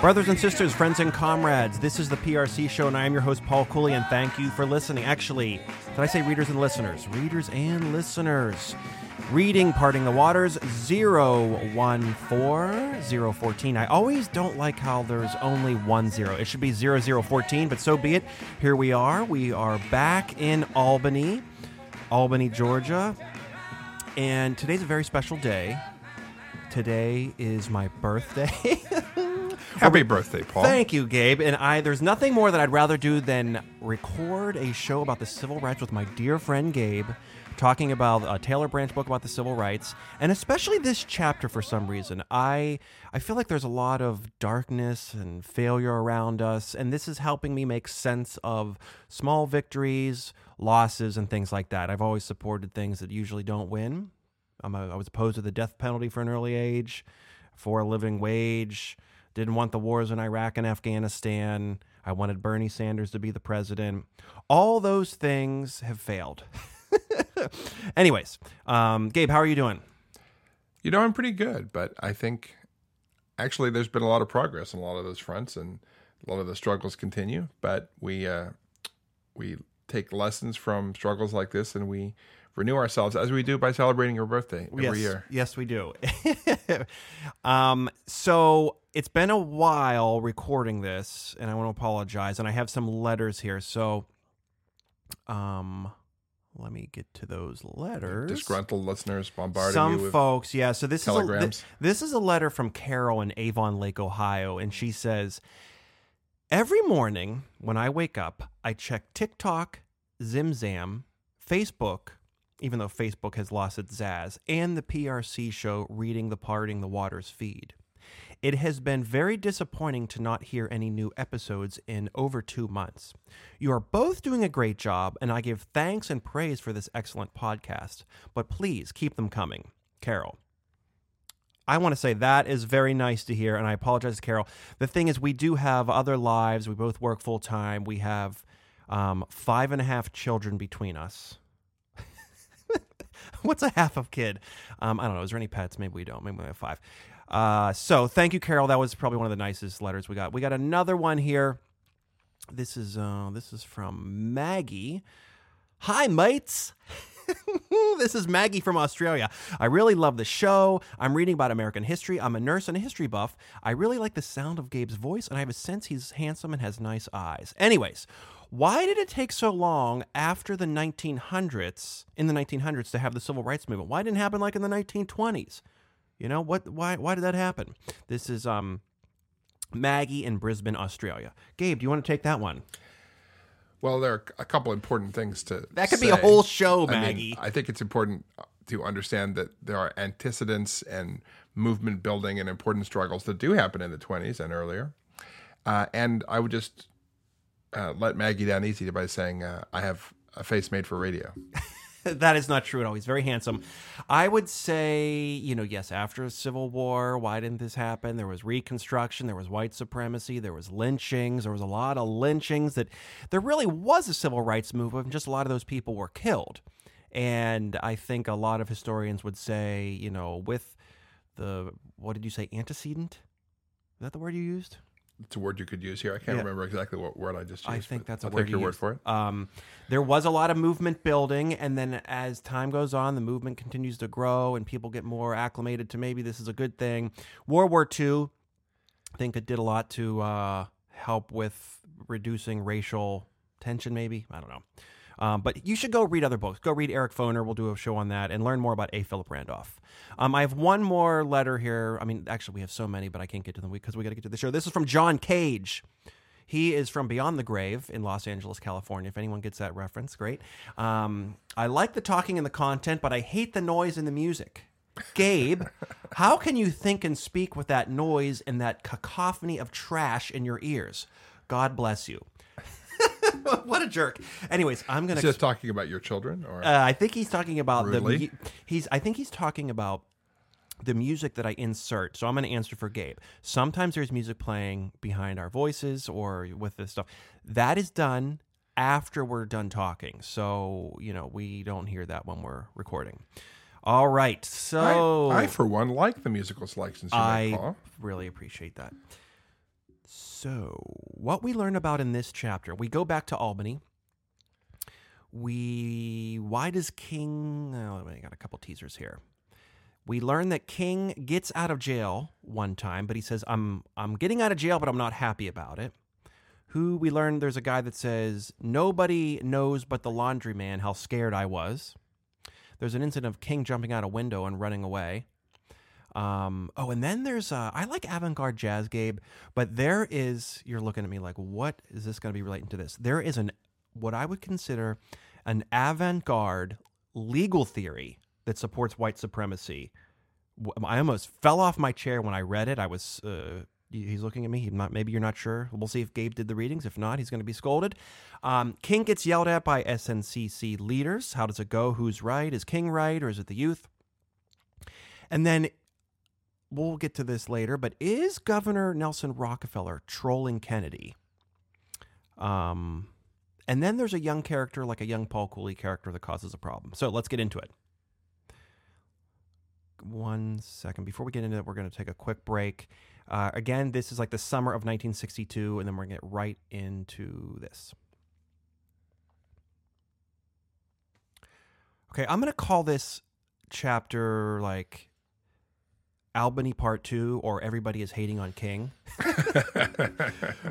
Brothers and sisters, friends and comrades, this is the PRC show, and I am your host, Paul Cooley, and thank you for listening. Actually, did I say readers and listeners? Readers and listeners. Reading Parting the Waters 014 014. I always don't like how there's only one zero. It should be 0014, but so be it. Here we are. We are back in Albany, Albany, Georgia. And today's a very special day. Today is my birthday. Happy birthday, Paul. Thank you, Gabe. And I there's nothing more that I'd rather do than record a show about the civil rights with my dear friend Gabe, talking about a Taylor Branch book about the civil rights, and especially this chapter for some reason. I I feel like there's a lot of darkness and failure around us, and this is helping me make sense of small victories, losses, and things like that. I've always supported things that usually don't win. I'm a, I was opposed to the death penalty for an early age, for a living wage didn't want the wars in Iraq and Afghanistan. I wanted Bernie Sanders to be the president. All those things have failed. Anyways, um, Gabe, how are you doing? You know, I'm pretty good, but I think actually there's been a lot of progress on a lot of those fronts, and a lot of the struggles continue. But we uh, we take lessons from struggles like this, and we renew ourselves as we do by celebrating your birthday every yes, year. Yes, we do. um, so it's been a while recording this, and I want to apologize. And I have some letters here, so um, let me get to those letters. Disgruntled listeners bombarding some you with folks. Yeah, so this telegrams. is a, this is a letter from Carol in Avon Lake, Ohio, and she says. Every morning when I wake up, I check TikTok, Zimzam, Facebook, even though Facebook has lost its zazz, and the PRC show Reading the Parting the Waters feed. It has been very disappointing to not hear any new episodes in over two months. You are both doing a great job, and I give thanks and praise for this excellent podcast, but please keep them coming. Carol. I want to say that is very nice to hear, and I apologize, Carol. The thing is, we do have other lives. We both work full time. We have um, five and a half children between us. What's a half of kid? Um, I don't know. Is there any pets? Maybe we don't. Maybe we have five. Uh, so thank you, Carol. That was probably one of the nicest letters we got. We got another one here. This is uh, this is from Maggie. Hi, mates. this is Maggie from Australia. I really love the show. I'm reading about American history. I'm a nurse and a history buff. I really like the sound of Gabe's voice, and I have a sense he's handsome and has nice eyes. Anyways, why did it take so long after the 1900s, in the 1900s, to have the civil rights movement? Why didn't it happen like in the 1920s? You know what? Why? Why did that happen? This is um, Maggie in Brisbane, Australia. Gabe, do you want to take that one? Well, there are a couple important things to. That could say. be a whole show, I mean, Maggie. I think it's important to understand that there are antecedents and movement building and important struggles that do happen in the 20s and earlier. Uh, and I would just uh, let Maggie down easy by saying uh, I have a face made for radio. that is not true at all. He's very handsome. I would say, you know, yes, after a civil war, why didn't this happen? There was reconstruction, there was white supremacy, there was lynchings, there was a lot of lynchings that there really was a civil rights movement, and just a lot of those people were killed. And I think a lot of historians would say, you know, with the what did you say, antecedent? Is that the word you used? It's a word you could use here. I can't Yeah. remember exactly what word I just used. I think that's a I'll word take your you word for it. Um, there was a lot of movement building, and then as time goes on, the movement continues to grow, and people get more acclimated to maybe this is a good thing. World War II, I think it did a lot to uh, help with reducing racial tension. Maybe I don't know. Um, but you should go read other books. Go read Eric Foner. We'll do a show on that and learn more about A. Philip Randolph. Um, I have one more letter here. I mean, actually, we have so many, but I can't get to them because we got to get to the show. This is from John Cage. He is from Beyond the Grave in Los Angeles, California. If anyone gets that reference, great. Um, I like the talking and the content, but I hate the noise and the music. Gabe, how can you think and speak with that noise and that cacophony of trash in your ears? God bless you. what a jerk. Anyways, I'm gonna. Just talking about your children, or Uh, I think he's talking about Rudely? the. He's. I think he's talking about the music that I insert. So I'm going to answer for Gabe. Sometimes there's music playing behind our voices or with this stuff. That is done after we're done talking. So you know we don't hear that when we're recording. All right. So I, I, for one, like the musical selections I Paul. really appreciate that. So, what we learn about in this chapter, we go back to Albany. We, why does King, oh, I got a couple teasers here. We learn that King gets out of jail one time, but he says, I'm, I'm getting out of jail, but I'm not happy about it. Who we learn there's a guy that says, Nobody knows but the laundryman how scared I was. There's an incident of King jumping out a window and running away. Um, oh, and then there's uh, I like avant-garde jazz, Gabe, but there is you're looking at me like, what is this going to be relating to this? There is an what I would consider an avant-garde legal theory that supports white supremacy. I almost fell off my chair when I read it. I was uh, he's looking at me. He not, maybe you're not sure. We'll see if Gabe did the readings. If not, he's going to be scolded. Um, King gets yelled at by SNCC leaders. How does it go? Who's right? Is King right or is it the youth? And then we'll get to this later, but is Governor Nelson Rockefeller trolling Kennedy? Um, and then there's a young character, like a young Paul Cooley character, that causes a problem. So let's get into it. One second. Before we get into it, we're going to take a quick break. Uh, again, this is like the summer of 1962, and then we're going to get right into this. Okay, I'm going to call this chapter like Albany Part 2 or Everybody is Hating on King.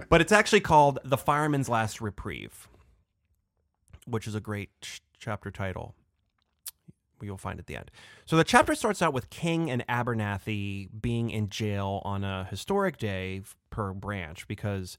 but it's actually called The Fireman's Last Reprieve, which is a great ch- chapter title. You'll find at the end. So the chapter starts out with King and Abernathy being in jail on a historic day per Branch because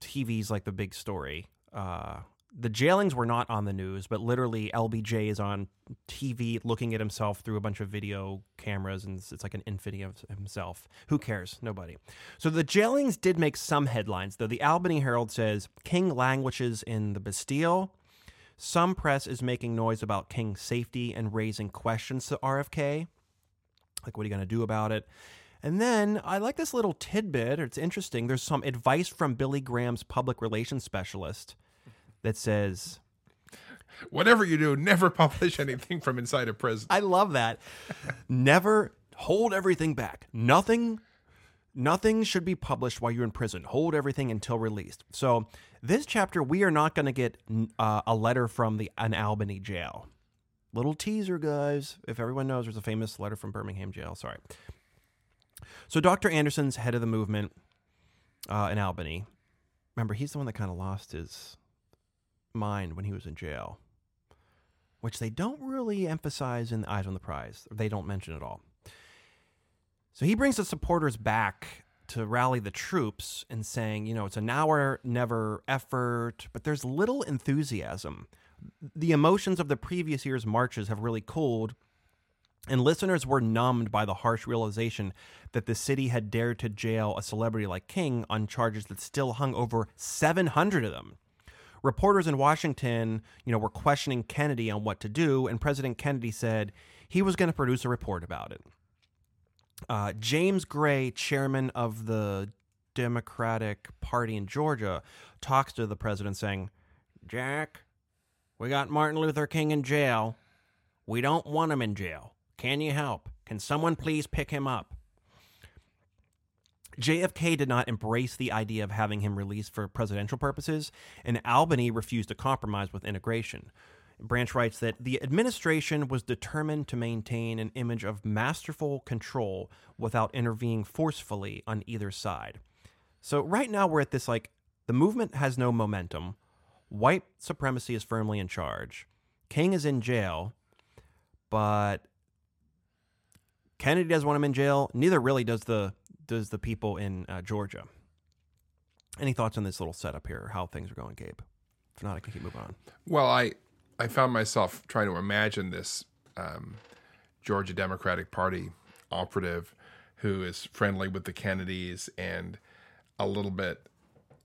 TV's like the big story. Uh, the jailings were not on the news, but literally LBJ is on TV looking at himself through a bunch of video cameras, and it's like an infinity of himself. Who cares? Nobody. So the jailings did make some headlines, though. The Albany Herald says King languishes in the Bastille. Some press is making noise about King's safety and raising questions to RFK. Like, what are you going to do about it? And then I like this little tidbit. It's interesting. There's some advice from Billy Graham's public relations specialist that says, Whatever you do, never publish anything from inside a prison. I love that. Never hold everything back. Nothing nothing should be published while you're in prison. Hold everything until released. So, this chapter we are not going to get uh, a letter from the an Albany jail. Little teaser, guys. If everyone knows, there's a famous letter from Birmingham jail. Sorry. So, Dr. Anderson's head of the movement uh, in Albany. Remember, he's the one that kind of lost his mind when he was in jail, which they don't really emphasize in Eyes on the Prize. They don't mention at all. So he brings the supporters back to rally the troops and saying, you know, it's a now or never effort, but there's little enthusiasm. The emotions of the previous year's marches have really cooled, and listeners were numbed by the harsh realization that the city had dared to jail a celebrity like King on charges that still hung over 700 of them reporters in Washington, you know, were questioning Kennedy on what to do, and President Kennedy said he was going to produce a report about it. Uh, James Gray, chairman of the Democratic Party in Georgia, talks to the president saying, Jack, we got Martin Luther King in jail. We don't want him in jail. Can you help? Can someone please pick him up? JFK did not embrace the idea of having him released for presidential purposes, and Albany refused to compromise with integration. Branch writes that the administration was determined to maintain an image of masterful control without intervening forcefully on either side. So, right now, we're at this like the movement has no momentum, white supremacy is firmly in charge, King is in jail, but Kennedy doesn't want him in jail. Neither really does the does the people in uh, Georgia. Any thoughts on this little setup here? How things are going, Gabe? If not, I can keep moving on. Well, I I found myself trying to imagine this um, Georgia Democratic Party operative who is friendly with the Kennedys and a little bit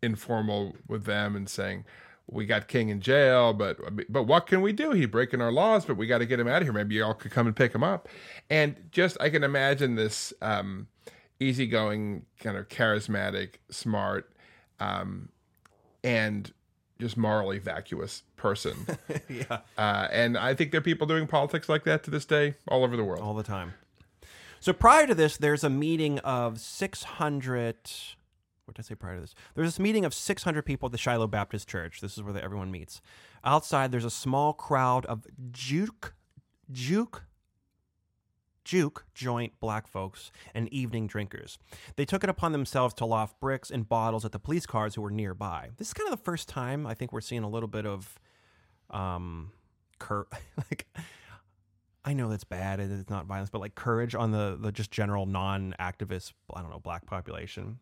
informal with them and saying, "We got King in jail, but but what can we do? He's breaking our laws, but we got to get him out of here. Maybe y'all could come and pick him up." And just I can imagine this um, easygoing, kind of charismatic, smart, um, and just morally vacuous person. yeah. Uh, and I think there are people doing politics like that to this day all over the world. All the time. So prior to this, there's a meeting of 600. what did I say prior to this? There's this meeting of 600 people at the Shiloh Baptist Church. This is where the, everyone meets. Outside, there's a small crowd of juke, juke, juke joint black folks and evening drinkers. They took it upon themselves to loft bricks and bottles at the police cars who were nearby. This is kind of the first time I think we're seeing a little bit of, um, cur- like. I know that's bad and it's not violence, but like courage on the, the just general non-activist, I don't know, black population.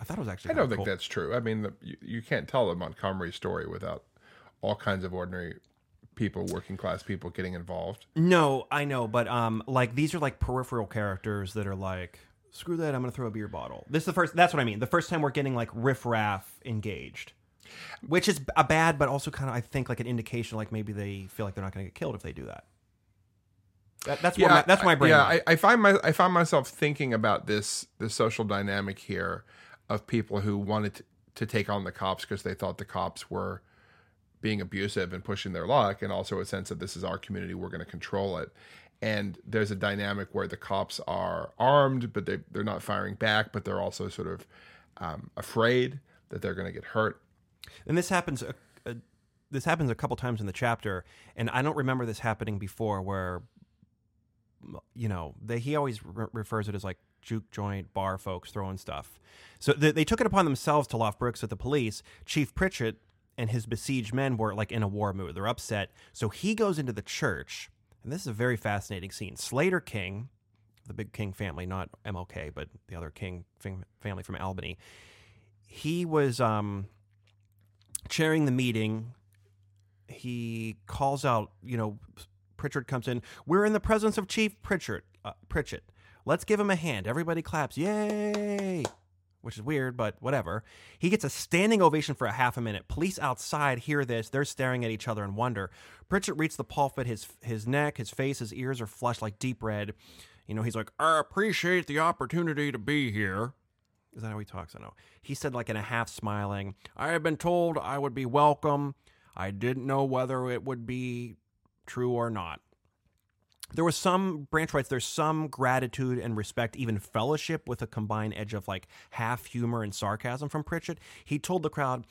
I thought it was actually. I don't think cool. that's true. I mean, the, you, you can't tell the Montgomery story without all kinds of ordinary people, working class people getting involved. No, I know, but um, like these are like peripheral characters that are like, screw that, I'm gonna throw a beer bottle. This is the first. That's what I mean. The first time we're getting like riffraff engaged, which is a bad, but also kind of I think like an indication like maybe they feel like they're not gonna get killed if they do that. That, that's where my, that's my brain. Yeah. I, I find my I find myself thinking about this this social dynamic here of people who wanted to, to take on the cops because they thought the cops were being abusive and pushing their luck, and also a sense that this is our community, we're going to control it. And there's a dynamic where the cops are armed, but they they're not firing back, but they're also sort of um, afraid that they're going to get hurt. and this happens. A, this happens a couple times in the chapter, and I don't remember this happening before. Where, you know, they, he always re- refers it as like juke joint bar folks throwing stuff. So they, they took it upon themselves to loft bricks at the police. Chief Pritchett and his besieged men were like in a war mood. They're upset. So he goes into the church, and this is a very fascinating scene. Slater King, the big King family, not MLK, but the other King family from Albany. He was um, chairing the meeting. He calls out, you know, Pritchard comes in. We're in the presence of Chief Pritchard. Uh, Pritchett. Let's give him a hand. Everybody claps. Yay! Which is weird, but whatever. He gets a standing ovation for a half a minute. Police outside hear this. They're staring at each other in wonder. Pritchett reaches the pulpit. His his neck, his face, his ears are flushed like deep red. You know, he's like, I appreciate the opportunity to be here. Is that how he talks? I know. He said, like in a half smiling, I had been told I would be welcome. I didn't know whether it would be true or not. There was some, Branch writes, there's some gratitude and respect, even fellowship with a combined edge of like half humor and sarcasm from Pritchett. He told the crowd,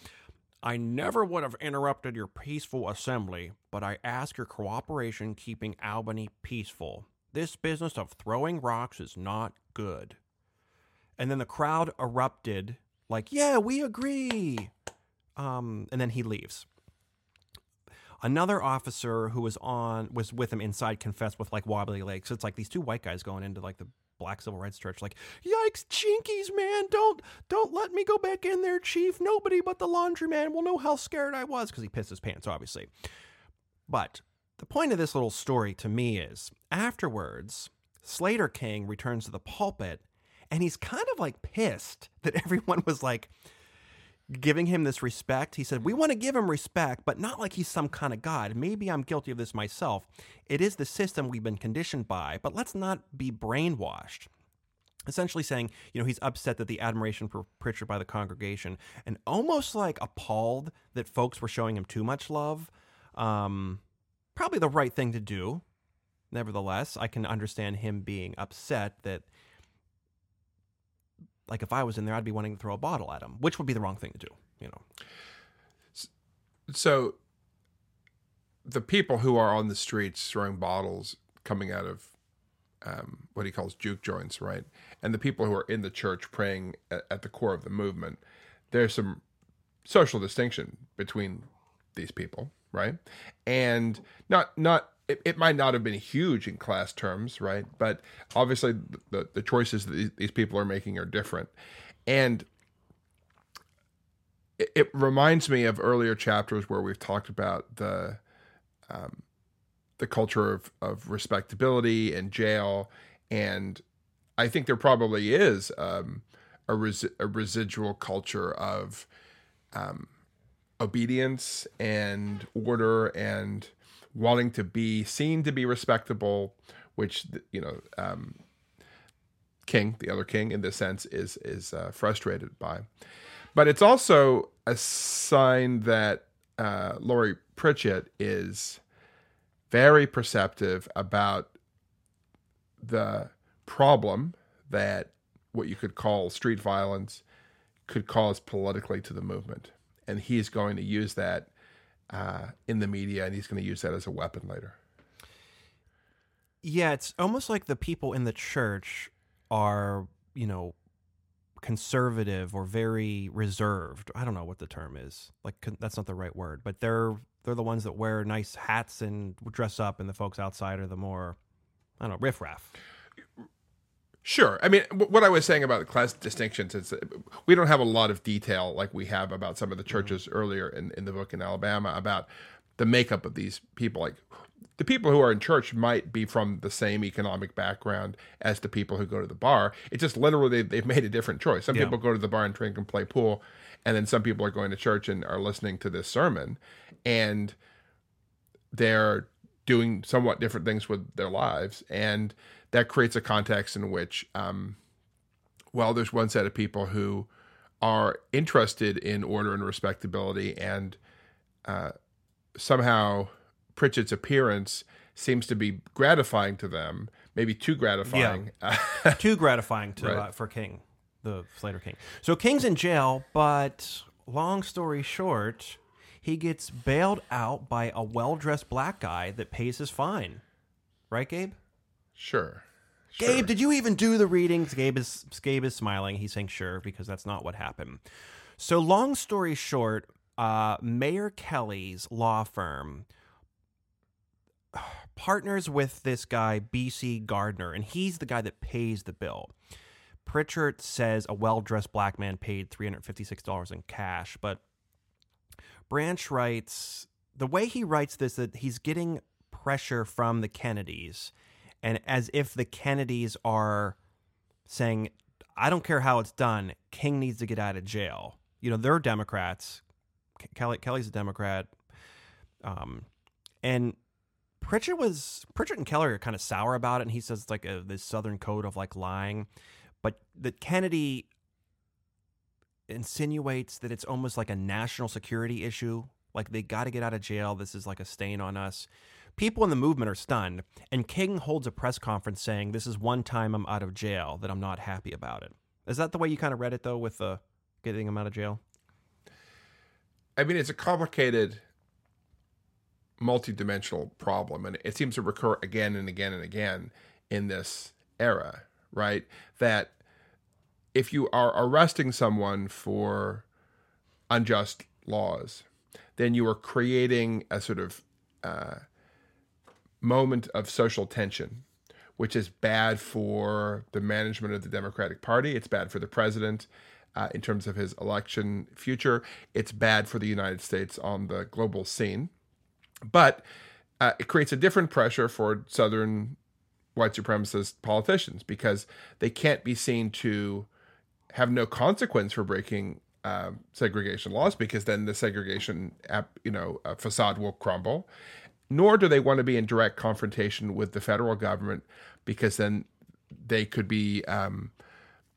I never would have interrupted your peaceful assembly, but I ask your cooperation keeping Albany peaceful. This business of throwing rocks is not good. And then the crowd erupted, like, yeah, we agree. Um, and then he leaves. Another officer who was on was with him inside confessed with like wobbly legs. It's like these two white guys going into like the black civil rights church, like, yikes, chinkies, man, don't don't let me go back in there, chief. Nobody but the laundryman will know how scared I was because he pissed his pants, obviously. But the point of this little story to me is afterwards, Slater King returns to the pulpit and he's kind of like pissed that everyone was like giving him this respect. He said, We want to give him respect, but not like he's some kind of God. Maybe I'm guilty of this myself. It is the system we've been conditioned by, but let's not be brainwashed. Essentially saying, you know, he's upset that the admiration for Pritchard by the congregation and almost like appalled that folks were showing him too much love. Um, probably the right thing to do. Nevertheless, I can understand him being upset that like if I was in there, I'd be wanting to throw a bottle at him, which would be the wrong thing to do. You know, So the people who are on the streets throwing bottles coming out of um, what he calls juke joints, right? And the people who are in the church praying at, at the core of the movement, there's some social distinction between these people, right? And not not it, it might not have been huge in class terms, right? But obviously the the choices that these, people are making are different, and it, it reminds me of earlier chapters where we've talked about the um, the culture of, of respectability and jail, and I think there probably is um, a, res- a residual culture of um, obedience and order and wanting to be seen to be respectable, which you know um, King, the other King, in this sense, is is uh, frustrated by. But it's also a sign that uh, Laurie Pritchett is very perceptive about the problem that what you could call street violence could cause politically to the movement, and he's going to use that uh, in the media, and he's going to use that as a weapon later. Yeah, it's almost like the people in the church are, you know, conservative or very reserved. I don't know what the term is. Like that's not the right word, but they're they're the ones that wear nice hats and dress up, and the folks outside are the more I don't know riffraff. Sure. I mean, what I was saying about the class distinctions is we don't have a lot of detail like we have about some of the churches mm-hmm. earlier in, in the book in Alabama about the makeup of these people. Like the people who are in church might be from the same economic background as the people who go to the bar. It's just literally they've made a different choice. Some yeah. people go to the bar and drink and play pool, and then some people are going to church and are listening to this sermon, and they're doing somewhat different things with their lives. And that creates a context in which, um, well, there's one set of people who are interested in order and respectability, and uh, somehow Pritchett's appearance seems to be gratifying to them, maybe too gratifying. Yeah. too gratifying to right. uh, for King, the Slater King. So King's in jail, but long story short, he gets bailed out by a well-dressed black guy that pays his fine. Right, Gabe? Sure. sure. Gabe, did you even do the readings? Gabe is Gabe is smiling. He's saying sure because that's not what happened. So long story short, uh, Mayor Kelley's law firm partners with this guy BC Gardner, and he's the guy that pays the bill. Pritchard says a well-dressed black man paid $356 in cash, but Branch writes the way he writes this that he's getting pressure from the Kennedys and as if the Kennedys are saying, I don't care how it's done, King needs to get out of jail. You know, they're Democrats. Kelley Kelley's a Democrat. Um, and Pritchett was Pritchett and Keller are kind of sour about it, and he says it's like a, this Southern code of like lying, but that Kennedy insinuates that it's almost like a national security issue. Like they got to get out of jail. This is like a stain on us. People in the movement are stunned, and King holds a press conference saying, "This is one time I'm out of jail that I'm not happy about it." Is that the way you kind of read it though, with the getting him out of jail? I mean, it's a complicated, multi-dimensional problem, and it seems to recur again and again and again in this era, right? That if you are arresting someone for unjust laws, then you are creating a sort of uh, moment of social tension, which is bad for the management of the Democratic Party. It's bad for the president uh, in terms of his election future. It's bad for the United States on the global scene. But uh, it creates a different pressure for Southern white supremacist politicians because they can't be seen to have no consequence for breaking uh, segregation laws because then the segregation you know uh, facade will crumble nor do they want to be in direct confrontation with the federal government because then they could be um,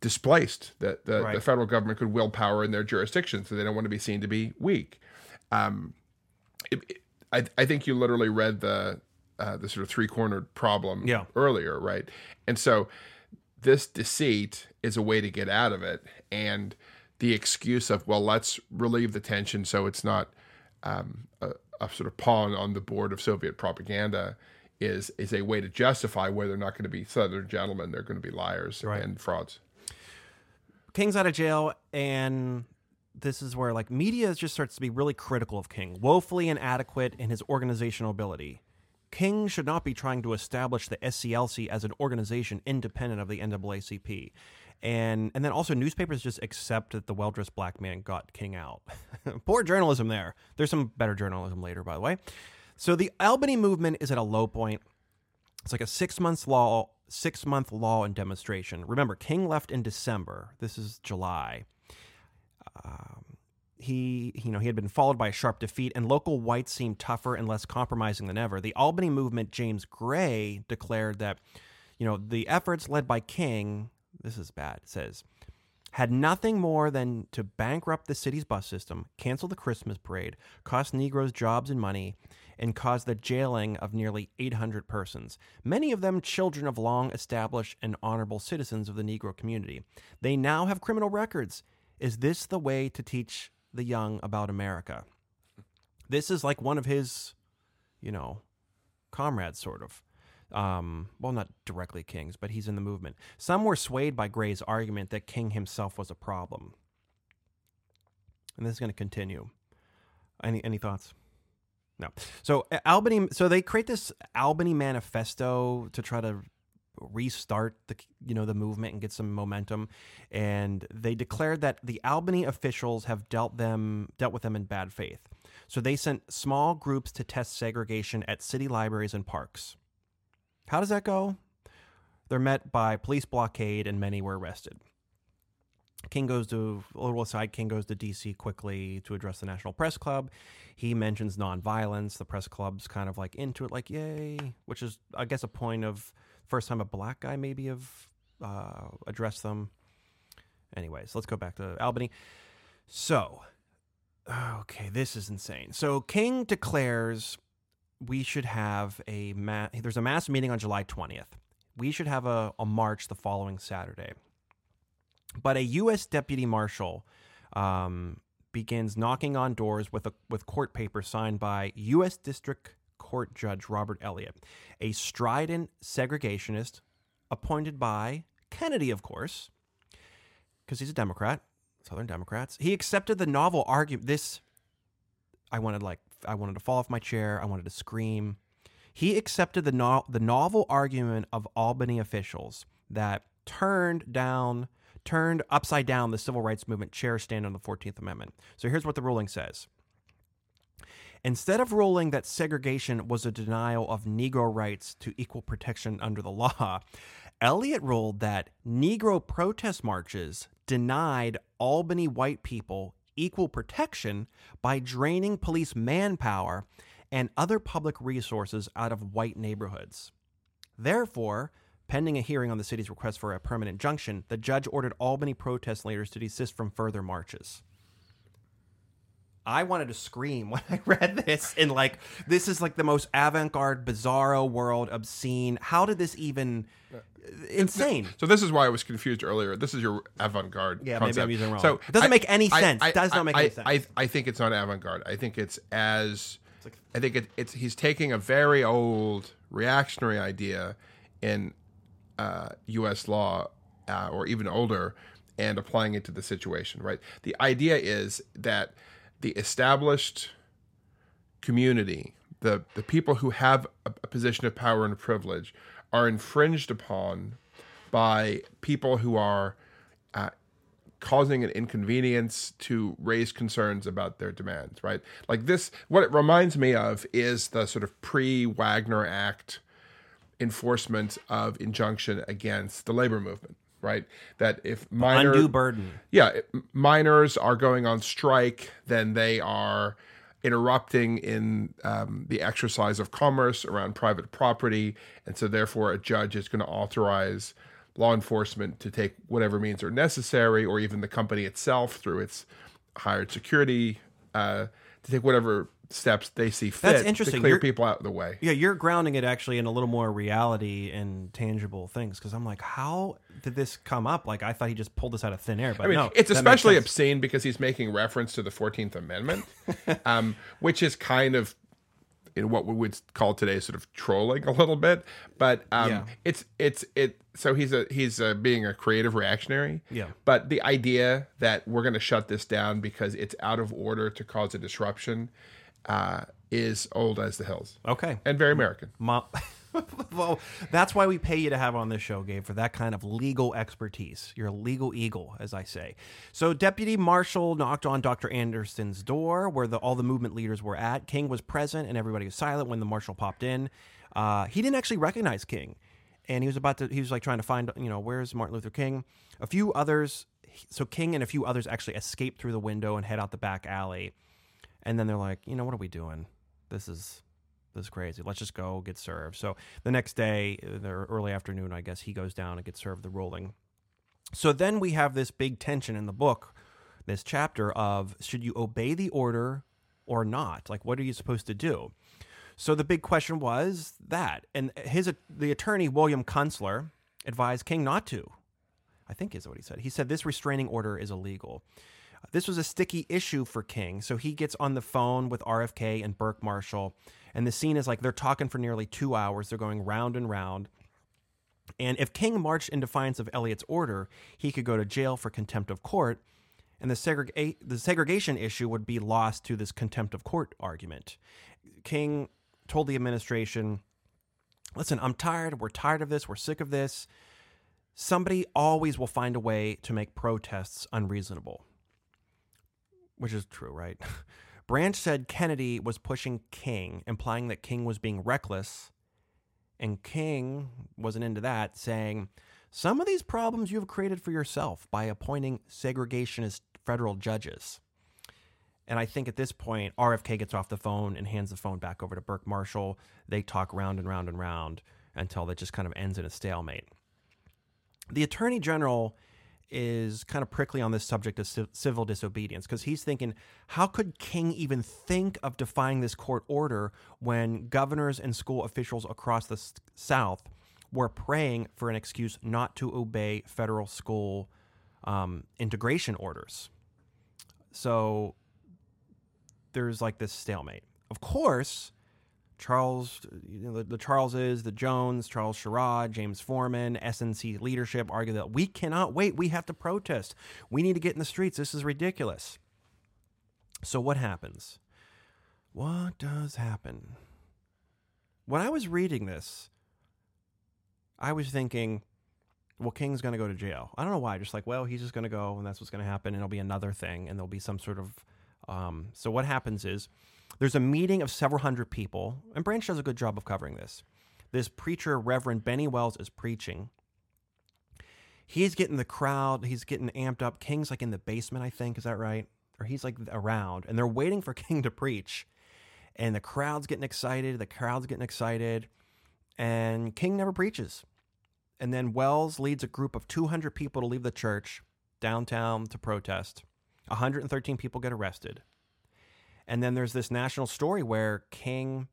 displaced that the, right. the, federal government could will power in their jurisdiction so they don't want to be seen to be weak um, it, it, I, I think you literally read the uh, the sort of three cornered problem yeah. earlier right and so this deceit is a way to get out of it and the excuse of well let's relieve the tension so it's not um, a, a, sort of pawn on the board of soviet propaganda is is a way to justify where they're not going to be southern gentlemen they're going to be liars right. and frauds king's out of jail and this is where like media just starts to be really critical of king woefully inadequate in his organizational ability King should not be trying to establish the SCLC as an organization independent of the NAACP. And and then also newspapers just accept that the well dressed black man got King out. Poor journalism there. There's some better journalism later, by the way. So the Albany movement is at a low point. It's like a six months law, six month law and demonstration. Remember, King left in December. This is July. Um, he you know he had been followed by a sharp defeat and local whites seemed tougher and less compromising than ever the albany movement james gray declared that you know the efforts led by king this is bad says had nothing more than to bankrupt the city's bus system cancel the christmas parade cost negroes jobs and money and cause the jailing of nearly 800 persons many of them children of long established and honorable citizens of the negro community they now have criminal records Is this the way to teach the young about America? This is like one of his, you know, comrades, sort of. Um, well, not directly King's, but he's in the movement. Some were swayed by Gray's argument that King himself was a problem. And this is going to continue. Any any thoughts? No. So Albany. So they create this Albany manifesto to try to restart the you know the movement and get some momentum and they declared that the Albany officials have dealt them dealt with them in bad faith. So they sent small groups to test segregation at city libraries and parks. How does that go? They're met by police blockade and many were arrested. King goes to a little aside. King goes to D.C. quickly to address the National Press Club. He mentions nonviolence. The press club's kind of like into it, like yay, which is, I guess, a point of first time a black guy maybe have uh, addressed them. Anyways, let's go back to Albany. So, okay, this is insane. So King declares we should have a ma- there's a mass meeting on July 20th. We should have a, a march the following Saturday. But a U.S. deputy marshal um, begins knocking on doors with a with court papers signed by U.S. District Court Judge Robert Elliott, a strident segregationist appointed by Kennedy, of course, because he's a Democrat, Southern Democrats. He accepted the novel argument. This, I wanted like I wanted to fall off my chair. I wanted to scream. He accepted the no- the novel argument of Albany officials that turned down turned upside down the civil rights movement chair stand on the 14th Amendment. So here's what the ruling says. Instead of ruling that segregation was a denial of Negro rights to equal protection under the law, Elliott ruled that Negro protest marches denied Albany white people equal protection by draining police manpower and other public resources out of white neighborhoods. Therefore, pending a hearing on the city's request for a permanent injunction, the judge ordered Albany protest leaders to desist from further marches. I wanted to scream when I read this and like this is like the most avant-garde bizarro world obscene. How did this even insane? So this is why I was confused earlier. This is your avant-garde. Yeah, concept. maybe I'm using wrong. So It doesn't I- make any sense. I, Does not make any sense. I, I think it's not avant-garde. I think it's as. I think it, it's he's taking a very old reactionary idea in uh, U.S. law uh, or even older and applying it to the situation. Right. The idea is that the established community, the the people who have a, a position of power and privilege, are infringed upon by people who are uh, causing an inconvenience to raise concerns about their demands. Right, like this. What it reminds me of is the sort of pre Wagner Act enforcement of injunction against the labor movement. Right, that if minor Undue burden. yeah, miners are going on strike, then they are interrupting in um, the exercise of commerce around private property, and so therefore a judge is going to authorize law enforcement to take whatever means are necessary, or even the company itself through its hired security uh, to take whatever steps they see fit That's to interesting. clear You're- people out of the way. Yeah, you're grounding it actually in a little more reality and tangible things because I'm like, how did this come up? Like, I thought he just pulled this out of thin air, but I mean, no, it's that makes especially sense. obscene because he's making reference to the Fourteenth Amendment, um, which is kind of in what we would call today sort of trolling a little bit. But um, Yeah. it's it's it. So he's a he's a, being a creative reactionary. Yeah. But the idea that we're going to shut this down because it's out of order to cause a disruption uh, is old as the hills okay. and very American. Well, that's why we pay you to have on this show, Gabe, for that kind of legal expertise. You're a legal eagle, as I say. So, Deputy Marshall knocked on Dr. Anderson's door, where the, all the movement leaders were at. King was present, and everybody was silent when the marshal popped in. Uh, he didn't actually recognize King, and he was about to. He was like trying to find, you know, where's Martin Luther King? A few others. So King and a few others actually escaped through the window and head out the back alley. And then they're like, you know, what are we doing? This is this is crazy. Let's just go get served. So the next day, uh, the early afternoon, I guess he goes down and gets served the ruling. So then we have this big tension in the book, this chapter of should you obey the order or not? Like, what are you supposed to do? So the big question was that, and his the attorney William Kunstler advised King not to. I think is what he said. He said this restraining order is illegal. This was a sticky issue for King, so he gets on the phone with RFK and Burke Marshall, and the scene is like they're talking for nearly two hours. They're going round and round. And if King marched in defiance of Elliott's order, he could go to jail for contempt of court, and the, segrega- the segregation issue would be lost to this contempt of court argument. King told the administration, listen, I'm tired. We're tired of this. We're sick of this. Somebody always will find a way to make protests unreasonable, which is true, right? Branch said Kennedy was pushing King, implying that King was being reckless. And King wasn't into that, saying, Some of these problems you've created for yourself by appointing segregationist federal judges. And I think at this point, RFK gets off the phone and hands the phone back over to Burke Marshall. They talk round and round and round until it just kind of ends in a stalemate. The attorney general is kind of prickly on this subject of civil disobedience because he's thinking, how could King even think of defying this court order when governors and school officials across the South were praying for an excuse not to obey federal school um, integration orders? So there's like this stalemate. Of course, Charles, you know, the, the Charleses, the Jones, Charles Sherrod, James Forman, SNCC leadership argue that we cannot wait. We have to protest. We need to get in the streets. This is ridiculous. So, what happens? What does happen? When I was reading this, I was thinking, well, King's going to go to jail. I don't know why. Just like, well, he's just going to go, and that's what's going to happen, and it'll be another thing, and there'll be some sort of. Um, so, what happens is there's a meeting of several hundred people, and Branch does a good job of covering this. This preacher, Reverend Benny Wells, is preaching. He's getting the crowd, he's getting amped up. King's like in the basement, I think. Is that right? Or he's like around, and they're waiting for King to preach. And the crowd's getting excited, the crowd's getting excited, and King never preaches. And then Wells leads a group of 200 people to leave the church downtown to protest. 113 people get arrested. And then there's this national story where King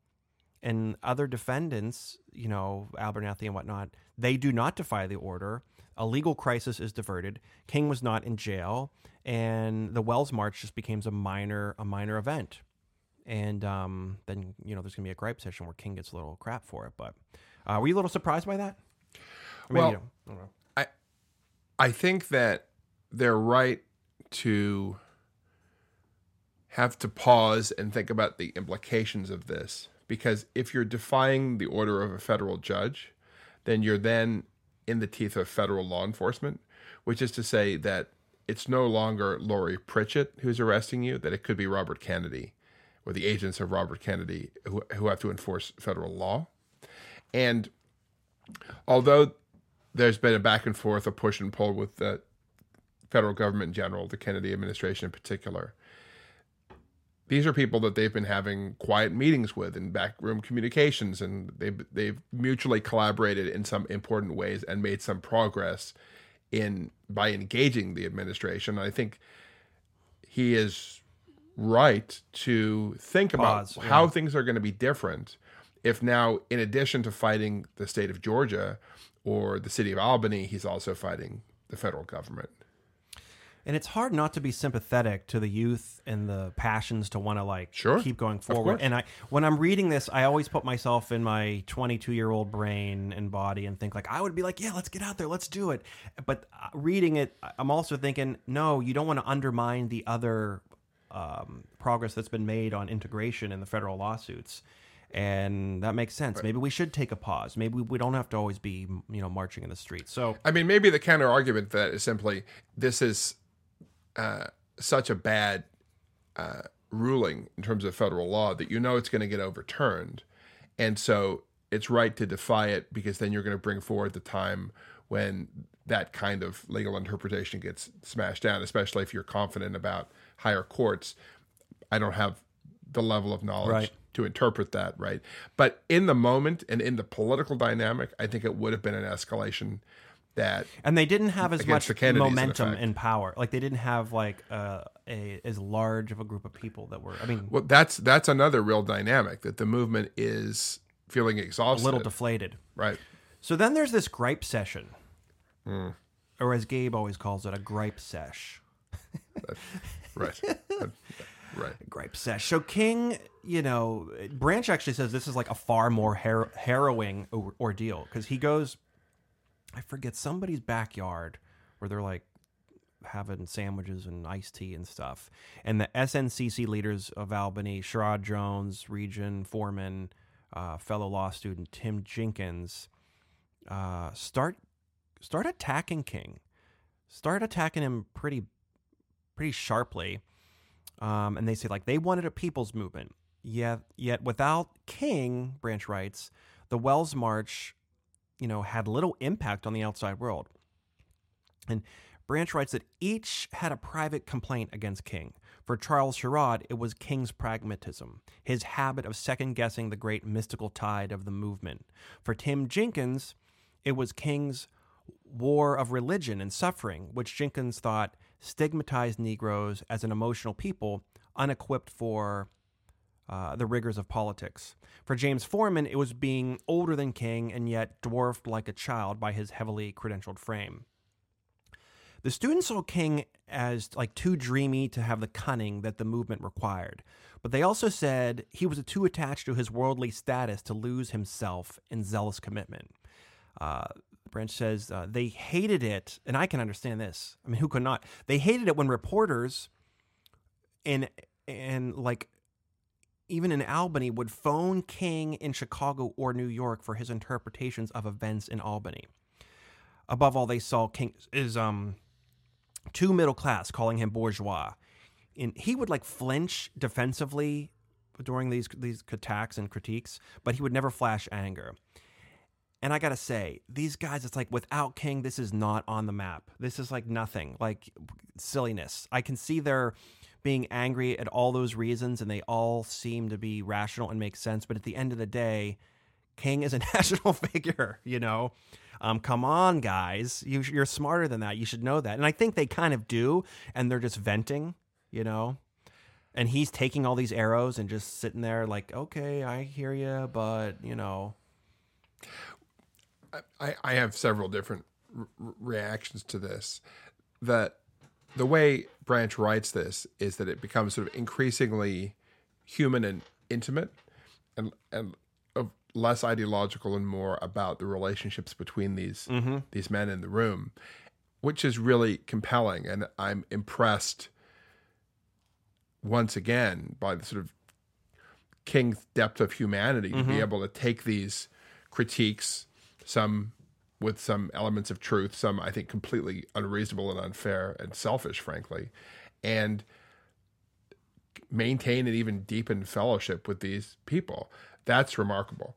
and other defendants, you know, Abernathy and whatnot, they do not defy the order. A legal crisis is diverted. King was not in jail, and the Wells March just becomes a minor a minor event. And um, then you know there's gonna be a gripe session where King gets a little crap for it. But uh, were you a little surprised by that? well, I, I I think that they're right to have to pause and think about the implications of this because if you're defying the order of a federal judge, then you're then in the teeth of federal law enforcement, which is to say that it's no longer Laurie Pritchett who's arresting you, that it could be Robert Kennedy or the agents of Robert Kennedy who, who have to enforce federal law. And although there's been a back and forth, a push and pull with the federal government in general, the Kennedy administration in particular, these are people that they've been having quiet meetings with in backroom communications, and they've they've mutually collaborated in some important ways and made some progress in by engaging the administration. I think he is right to think Pause, about yeah. how things are going to be different if now, in addition to fighting the state of Georgia or the city of Albany, he's also fighting the federal government and it's hard not to be sympathetic to the youth and the passions to want to like sure. keep going forward. And I, when I'm reading this, I always put myself in my 22 year old brain and body and think like I would be like, yeah, let's get out there, let's do it. But uh, reading it, I'm also thinking, no, you don't want to undermine the other um, progress that's been made on integration in the federal lawsuits and that makes sense. Right. Maybe we should take a pause. Maybe we don't have to always be, you know, marching in the streets. So, I mean, maybe the counter argument that is simply this is uh, such a bad uh, ruling in terms of federal law that you know it's going to get overturned, and so it's right to defy it because then you're going to bring forward the time when that kind of legal interpretation gets smashed down, especially if you're confident about higher courts. I don't have the level of knowledge right. to interpret that, right? But in the moment and in the political dynamic, I think it would have been an escalation that and they didn't have as much momentum and power like they didn't have like uh, a as large of a group of people that were i mean well that's that's another real dynamic that the movement is feeling exhausted a little deflated right so then there's this gripe session mm. or as Gabe always calls it, a gripe sesh. right. right. Gripe sesh. So King, you know, Branch actually says this is like a far more har- harrowing ordeal because he goes, I forget somebody's backyard where they're like having sandwiches and iced tea and stuff, and the SNCC leaders of Albany, Sherrod Jones, Region Foreman, uh, fellow law student Tim Jenkins, uh, start start attacking King, start attacking him pretty pretty sharply. Um, and they say like they wanted a people's movement. Yet, yet without King, Branch writes, the Wells March, you know, had little impact on the outside world. And Branch writes that each had a private complaint against King. For Charles Sherrod, it was King's pragmatism, his habit of second guessing the great mystical tide of the movement. For Tim Jenkins, it was King's war of religion and suffering, which Jenkins thought stigmatized Negroes as an emotional people unequipped for uh, the rigors of politics. For James Forman, it was being older than King and yet dwarfed like a child by his heavily credentialed frame. The students saw King as like too dreamy to have the cunning that the movement required, but they also said he was too attached to his worldly status to lose himself in zealous commitment. Uh, Branch says uh, they hated it, and I can understand this. I mean, who could not? They hated it when reporters and and like even in Albany would phone King in Chicago or New York for his interpretations of events in Albany. Above all, they saw King is um too middle class, calling him bourgeois, and he would like flinch defensively during these these attacks and critiques, but he would never flash anger. And I gotta say, these guys, it's like without King, this is not on the map. This is like nothing, like silliness. I can see they're being angry at all those reasons, and they all seem to be rational and make sense. But at the end of the day, King is a national figure, you know? Um, come on, guys. You, you're smarter than that. You should know that. And I think they kind of do, and they're just venting, you know? And he's taking all these arrows and just sitting there like, okay, I hear you, but, you know. I, I have several different r- reactions to this. That the way Branch writes this is that it becomes sort of increasingly human and intimate, and and of less ideological and more about the relationships between these Mm-hmm. these men in the room, which is really compelling. And I'm impressed once again by the sort of King's depth of humanity to be able to take these critiques, some with some elements of truth, some I think completely unreasonable and unfair and selfish, frankly, and maintain and even deepen fellowship with these people. That's remarkable.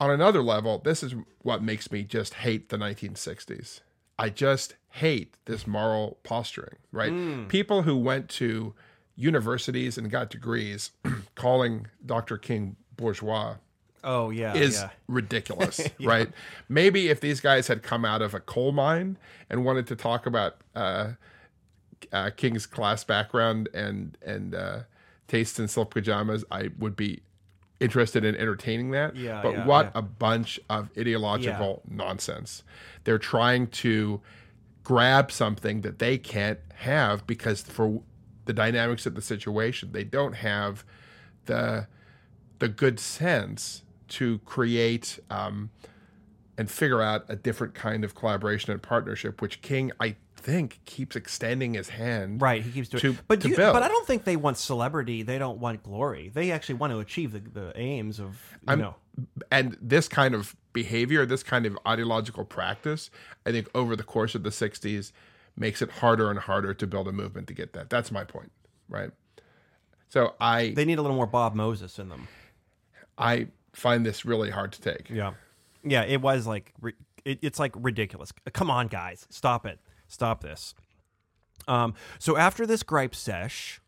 On another level, this is what makes me just hate the 1960s. I just hate this moral posturing, right? Hmm. People who went to universities and got degrees calling Dr. King bourgeois Oh, yeah. is yeah. ridiculous, right? Maybe if these guys had come out of a coal mine and wanted to talk about uh, uh, King's class background and and uh, tastes in silk pajamas, I would be interested in entertaining that. Yeah, but yeah, what yeah. a bunch of ideological nonsense! They're trying to grab something that they can't have because for the dynamics of the situation, they don't have the the good sense to create um, and figure out a different kind of collaboration and partnership, which King, I think, keeps extending his hand. Right, he keeps doing. to- but to you, but I don't think they want celebrity. They don't want glory. They actually want to achieve the, the aims of you know. And this kind of behavior, this kind of ideological practice, I think over the course of the 60s makes it harder and harder to build a movement to get that. That's my point, right? So I They need a little more Bob Moses in them. I find this really hard to take. Yeah, yeah. It was like it, it's like ridiculous. Come on, guys, stop it. Stop this. Um. So after this gripe sesh,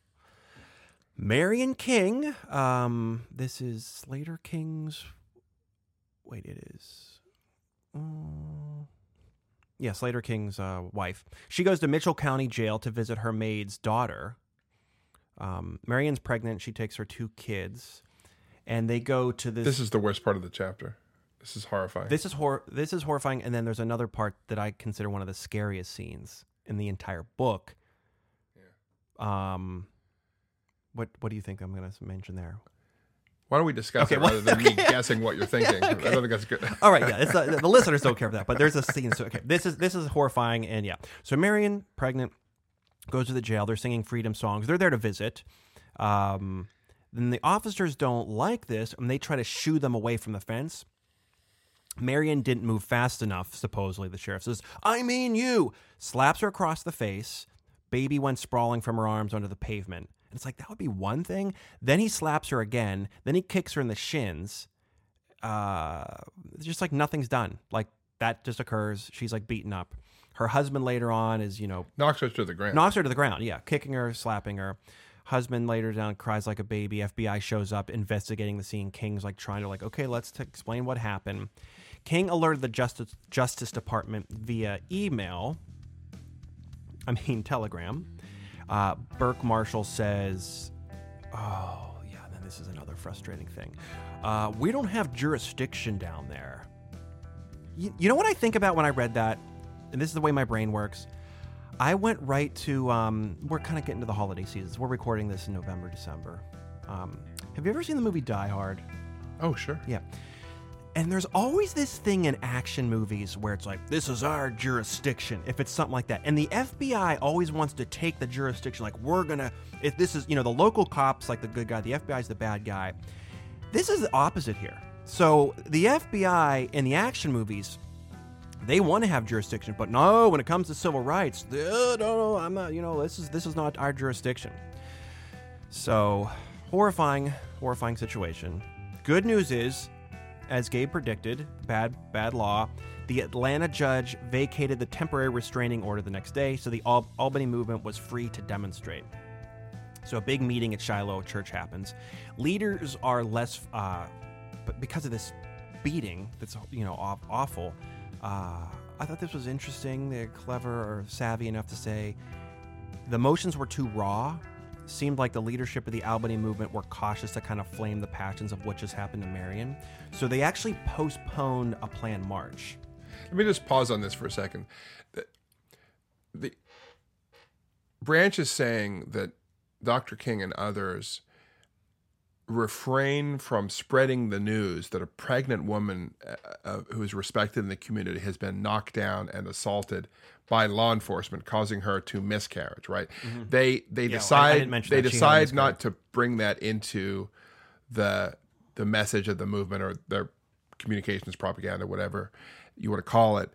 Marion King. Um. This is Slater King's. Wait, it is. Mm, yeah, Slater King's uh, wife. She goes to Mitchell County Jail to visit her maid's daughter. Um, Marion's pregnant. She takes her two kids, and they go to this. This is the worst part of the chapter. This is horrifying. This is hor- This is horrifying. And then there's another part that I consider one of the scariest scenes in the entire book. Yeah. Um, what What do you think I'm going to mention there? Why don't we discuss Okay, it well- rather than okay. me guessing what you're thinking? I don't think that's good. All right, yeah, it's uh, the listeners don't care for that, but there's a scene. So okay, this is this is horrifying, and yeah. So Marion, pregnant, goes to the jail. They're singing freedom songs. They're there to visit. Um, then the officers don't like this, and they try to shoo them away from the fence. Marion didn't move fast enough. Supposedly, the sheriff says, "I mean you." Slaps her across the face. Baby went sprawling from her arms onto the pavement. And it's like that would be one thing. Then he slaps her again. Then he kicks her in the shins uh, just like nothing's done. Like that just occurs. She's like beaten up. Her husband later on is, you know, Knocks her to the ground. knocks her to the ground. Yeah, kicking her, slapping her. Husband later down cries like a baby. FBI shows up investigating the scene. King's like trying to like, okay, let's t- explain what happened. King alerted the Justice Justice Department via email. I mean telegram. Uh, Burke Marshall says, "Oh yeah, then this is another frustrating thing. Uh, we don't have jurisdiction down there." You, you know what I think about when I read that, and this is the way my brain works. I went right to. Um, we're kind of getting to the holiday seasons. We're recording this in November, December. Um, have you ever seen the movie Die Hard? Oh, sure. Yeah. And there's always this thing in action movies where it's like, this is our jurisdiction, if it's something like that. And the FBI always wants to take the jurisdiction, like, we're gonna, if this is, you know, the local cops, like the good guy, the FBI is the bad guy. This is the opposite here. So the FBI in the action movies, they want to have jurisdiction, but no, when it comes to civil rights, uh, no, no, I'm not, you know, this is this is not our jurisdiction. So, horrifying, horrifying situation. Good news is, as Gabe predicted, bad, bad law. The Atlanta judge vacated the temporary restraining order the next day, so the Al- Albany movement was free to demonstrate. So a big meeting at Shiloh Church happens. Leaders are less, uh, but because of this beating that's you know awful. Uh, I thought this was interesting. They're clever or savvy enough to say the motions were too raw. Seemed like the leadership of the Albany movement were cautious to kind of flame the passions of what just happened to Marion. So they actually postponed a planned march. Let me just pause on this for a second. The, the Branch is saying that Dr. King and others refrain from spreading the news that a pregnant woman uh, uh, who is respected in the community has been knocked down and assaulted by law enforcement, causing her to miscarriage. Right? They they Mm-hmm. I- I decide they that. She had a decide not to bring that into the the message of the movement or their communications propaganda, whatever you want to call it.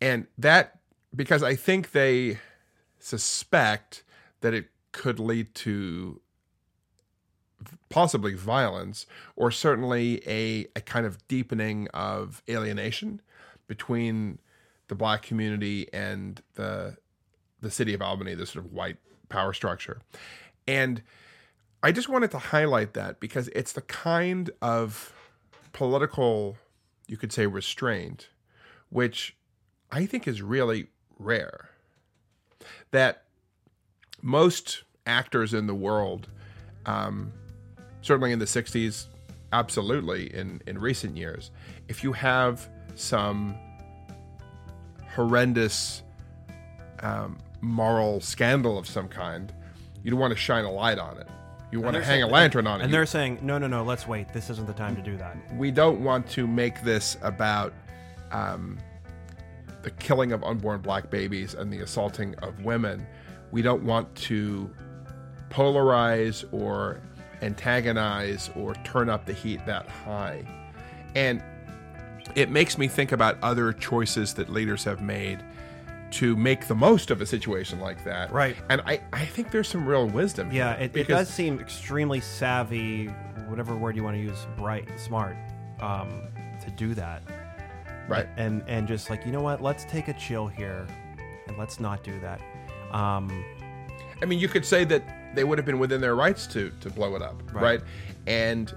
And that because I think they suspect that it could lead to possibly violence or certainly a, a kind of deepening of alienation between the black community and the the city of Albany, the sort of white power structure. And I just wanted to highlight that because it's the kind of political, you could say, restraint, which I think is really rare. That most actors in the world, um, certainly in the 60s, absolutely in, in recent years, if you have some horrendous um, moral scandal of some kind, you don't want to shine a light on it. You want to hang a lantern on it. And they're saying, no, no, no, let's wait. This isn't the time to do that. we don't want to make this about um, the killing of unborn black babies and the assaulting of women. We don't want to polarize or antagonize or turn up the heat that high. And it makes me think about other choices that leaders have made to make the most of a situation like that. Right. And I, I think there's some real wisdom. Yeah, here it, it does seem extremely savvy, whatever word you want to use, bright, smart, um, to do that. Right. And and just like you know what, let's take a chill here, and let's not do that. Um, I mean, you could say that they would have been within their rights to to blow it up, Right. right? And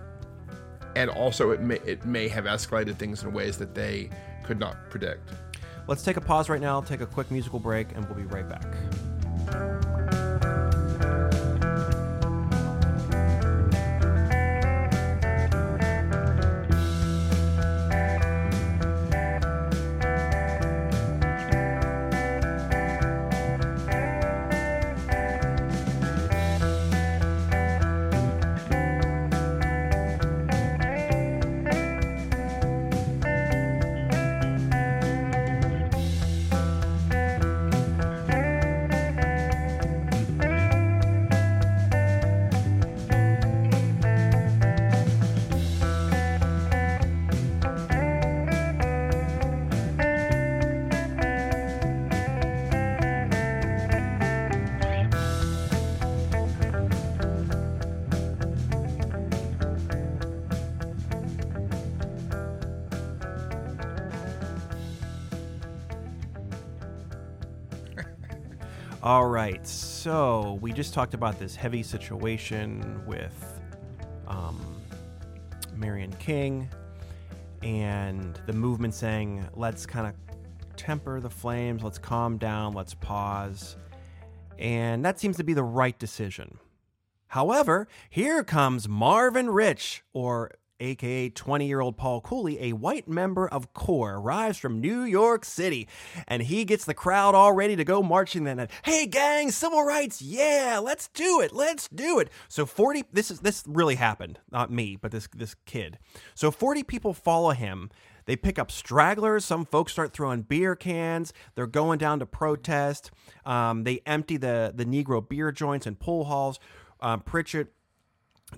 and also it may it may have escalated things in ways that they could not predict. let's take a pause right now, take a quick musical break, and we'll be right back. All right, so we just talked about this heavy situation with um, Marion King and the movement saying, let's kind of temper the flames, let's calm down, let's pause. And that seems to be the right decision. However, here comes Marvin Rich, or aka 20 year old Paul Cooley, a white member of CORE, arrives from New York City, and he gets the crowd all ready to go marching then. Hey gang, civil rights, yeah, let's do it, let's do it. So 40 this is this really happened, not me, but this this kid. So 40 people follow him. They pick up stragglers. Some folks start throwing beer cans. They're going down to protest. Um, they empty the the Negro beer joints and pool halls. Um, Pritchett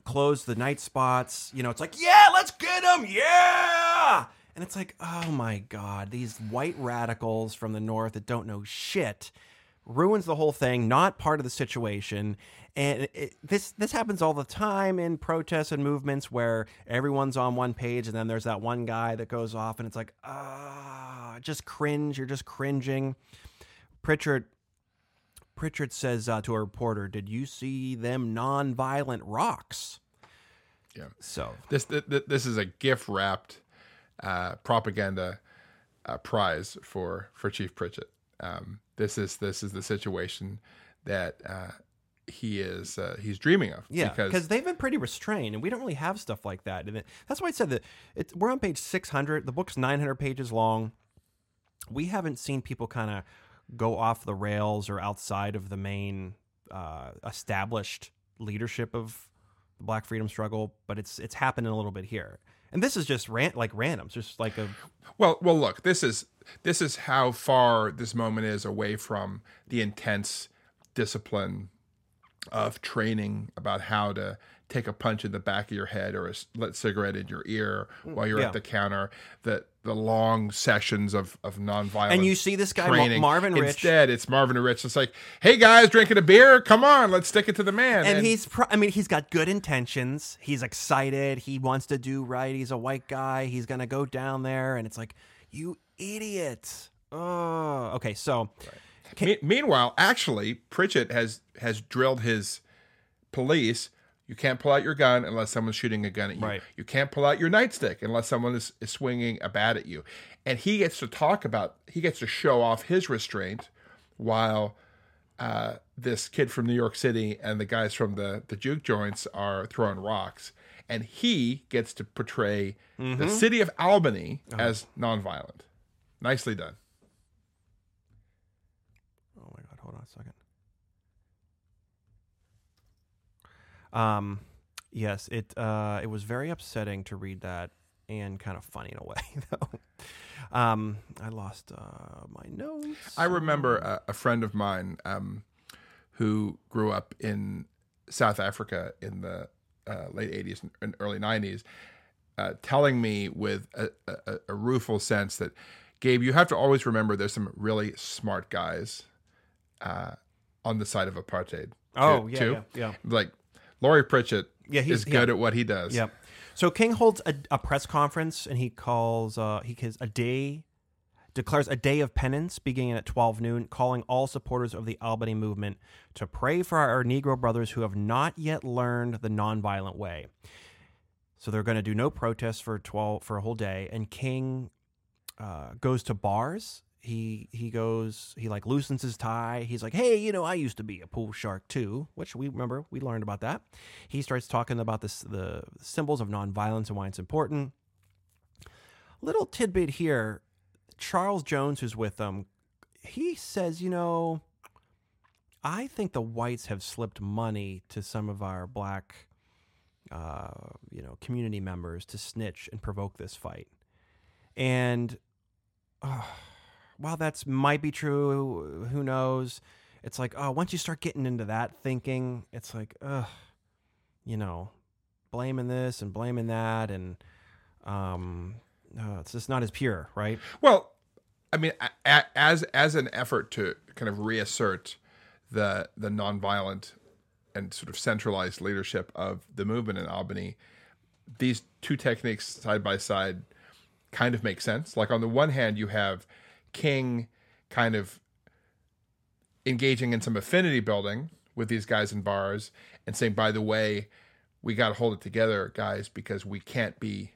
closed the night spots. You know, it's like, yeah, let's get them, yeah. And it's like, oh my god, these white radicals from the north that don't know shit ruins the whole thing. Not part of the situation. And it, this this happens all the time in protests and movements where everyone's on one page, and then there's that one guy that goes off, and it's like, ah, just cringe. You're just cringing. Pritchard Pritchard says uh, to a reporter, "Did you see them non-violent rocks?" Yeah. So This th- th- this is a gift wrapped uh, propaganda uh, prize for for Chief Pritchett. Um, this is this is the situation that uh, he is uh, he's dreaming of. yeah, because they've been pretty restrained, and we don't really have stuff like that. And that's why I said that it's, we're on page six hundred. The book's nine hundred pages long. We haven't seen people kind of go off the rails or outside of the main uh, established leadership of the Black Freedom Struggle, but it's it's happening a little bit here. And this is just ran- like random, just like a Well, well, look, this is this is how far this moment is away from the intense discipline of training about how to take a punch in the back of your head or a lit cigarette in your ear mm, while you're yeah. at the counter. The the long sessions of of nonviolent And you see this guy, Ma- training. Marvin Rich. Instead, it's Marvin Rich. It's like, hey guys, drinking a beer. Come on, let's stick it to the man. and, he's pro- i mean he's got good intentions he's excited he wants to do right he's a white guy he's gonna go down there and it's like you idiot oh okay so Me- meanwhile, actually, Pritchett has has drilled his police. You can't pull out your gun unless someone's shooting a gun at you. Right. You can't pull out your nightstick unless someone is, is swinging a bat at you. And he gets to talk about, he gets to show off his restraint while uh, this kid from New York City and the guys from the, the juke joints are throwing rocks. And he gets to portray the city of Albany as nonviolent. Nicely done. oh my god hold on a second um yes it uh it was very upsetting to read that and kind of funny in a way though um i lost uh my notes I remember a, a friend of mine um, who grew up in South Africa in the uh, late 80s and early 90s, uh, telling me with a, a, a rueful sense that, Gabe, you have to always remember there's some really smart guys uh, on the side of apartheid. oh too- yeah, too. yeah yeah Like Laurie Pritchett Yeah, he's- is good yeah. at what he does. Yep. So King holds a, a press conference and he calls uh he calls a day declares a day of penance beginning at 12 noon calling all supporters of the Albany movement to pray for our Negro brothers who have not yet learned the nonviolent way. So they're going to do no protests for 12 for a whole day and King uh, goes to bars. He he goes he like loosens his tie. He's like, "Hey, you know, I used to be a pool shark too," which we remember we learned about that. He starts talking about this the symbols of nonviolence and why it's important. Little tidbit here, Charles Jones, who's with them, he says, you know, I think the whites have slipped money to some of our black, uh, you know, community members to snitch and provoke this fight. And uh, while that's might be true, who knows? It's like, oh, once you start getting into that thinking, it's like, ugh, you know, blaming this and blaming that, and um, uh, it's just not as pure, right? Well, I mean, as as an effort to kind of reassert the the nonviolent and sort of centralized leadership of the movement in Albany, these two techniques side by side kind of make sense. Like on the one hand, you have King kind of engaging in some affinity building with these guys in bars and saying, by the way, we got to hold it together, guys, because we can't be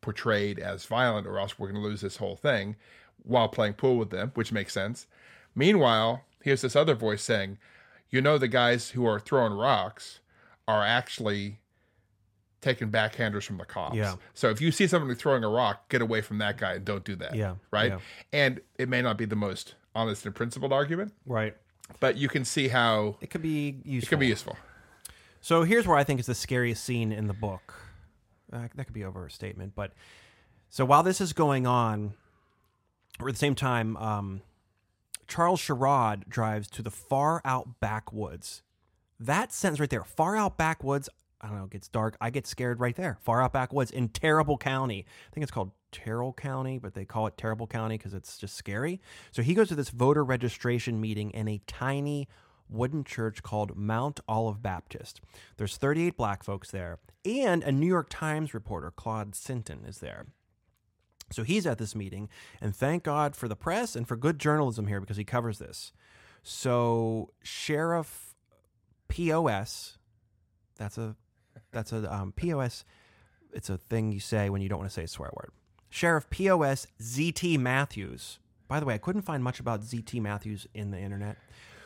portrayed as violent or else we're going to lose this whole thing while playing pool with them, which makes sense. Meanwhile, here's this other voice saying, you know, the guys who are throwing rocks are actually taking backhanders from the cops. Yeah. So if you see somebody throwing a rock, get away from that guy and don't do that. Yeah, Right. yeah. And it may not be the most honest and principled argument, Right. but you can see how It could be useful. it can be useful. So here's where I think is the scariest scene in the book. Uh, that could be overstatement, but so while this is going on, or at the same time, um, Charles Sherrod drives to the far out backwoods. That sentence right there, far out backwoods. I don't know. It gets dark. I get scared right there. Far out backwoods in Terrible County. I think it's called Terrell County, but they call it Terrible County because it's just scary. So he goes to this voter registration meeting in a tiny wooden church called Mount Olive Baptist. There's 38 black folks there, and a New York Times reporter, Claude Sitton, is there. So he's at this meeting, and thank God for the press and for good journalism here because he covers this. So Sheriff POS, that's a that's a um, POS. It's a thing you say when you don't want to say a swear word. Sheriff POS ZT Matthews. By the way, I couldn't find much about ZT Matthews in the internet.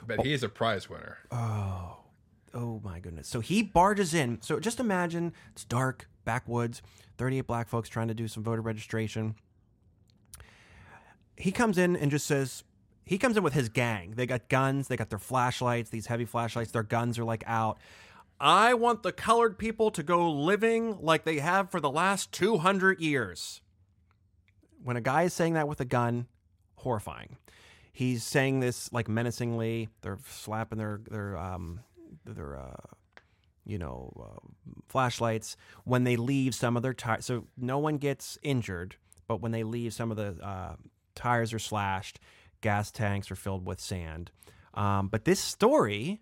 But he is a prize winner. Oh, oh my goodness. So he barges in. So just imagine it's dark, backwoods, 38 black folks trying to do some voter registration. He comes in and just says, he comes in with his gang. They got guns, they got their flashlights, these heavy flashlights, their guns are like out. I want the colored people to go living like they have for the last 200 years. When a guy is saying that with a gun, horrifying he's saying this like menacingly. They're slapping their their um their uh you know uh, flashlights when they leave some of their tires. So no one gets injured, but when they leave, some of the uh, tires are slashed. Gas tanks are filled with sand. Um, but this story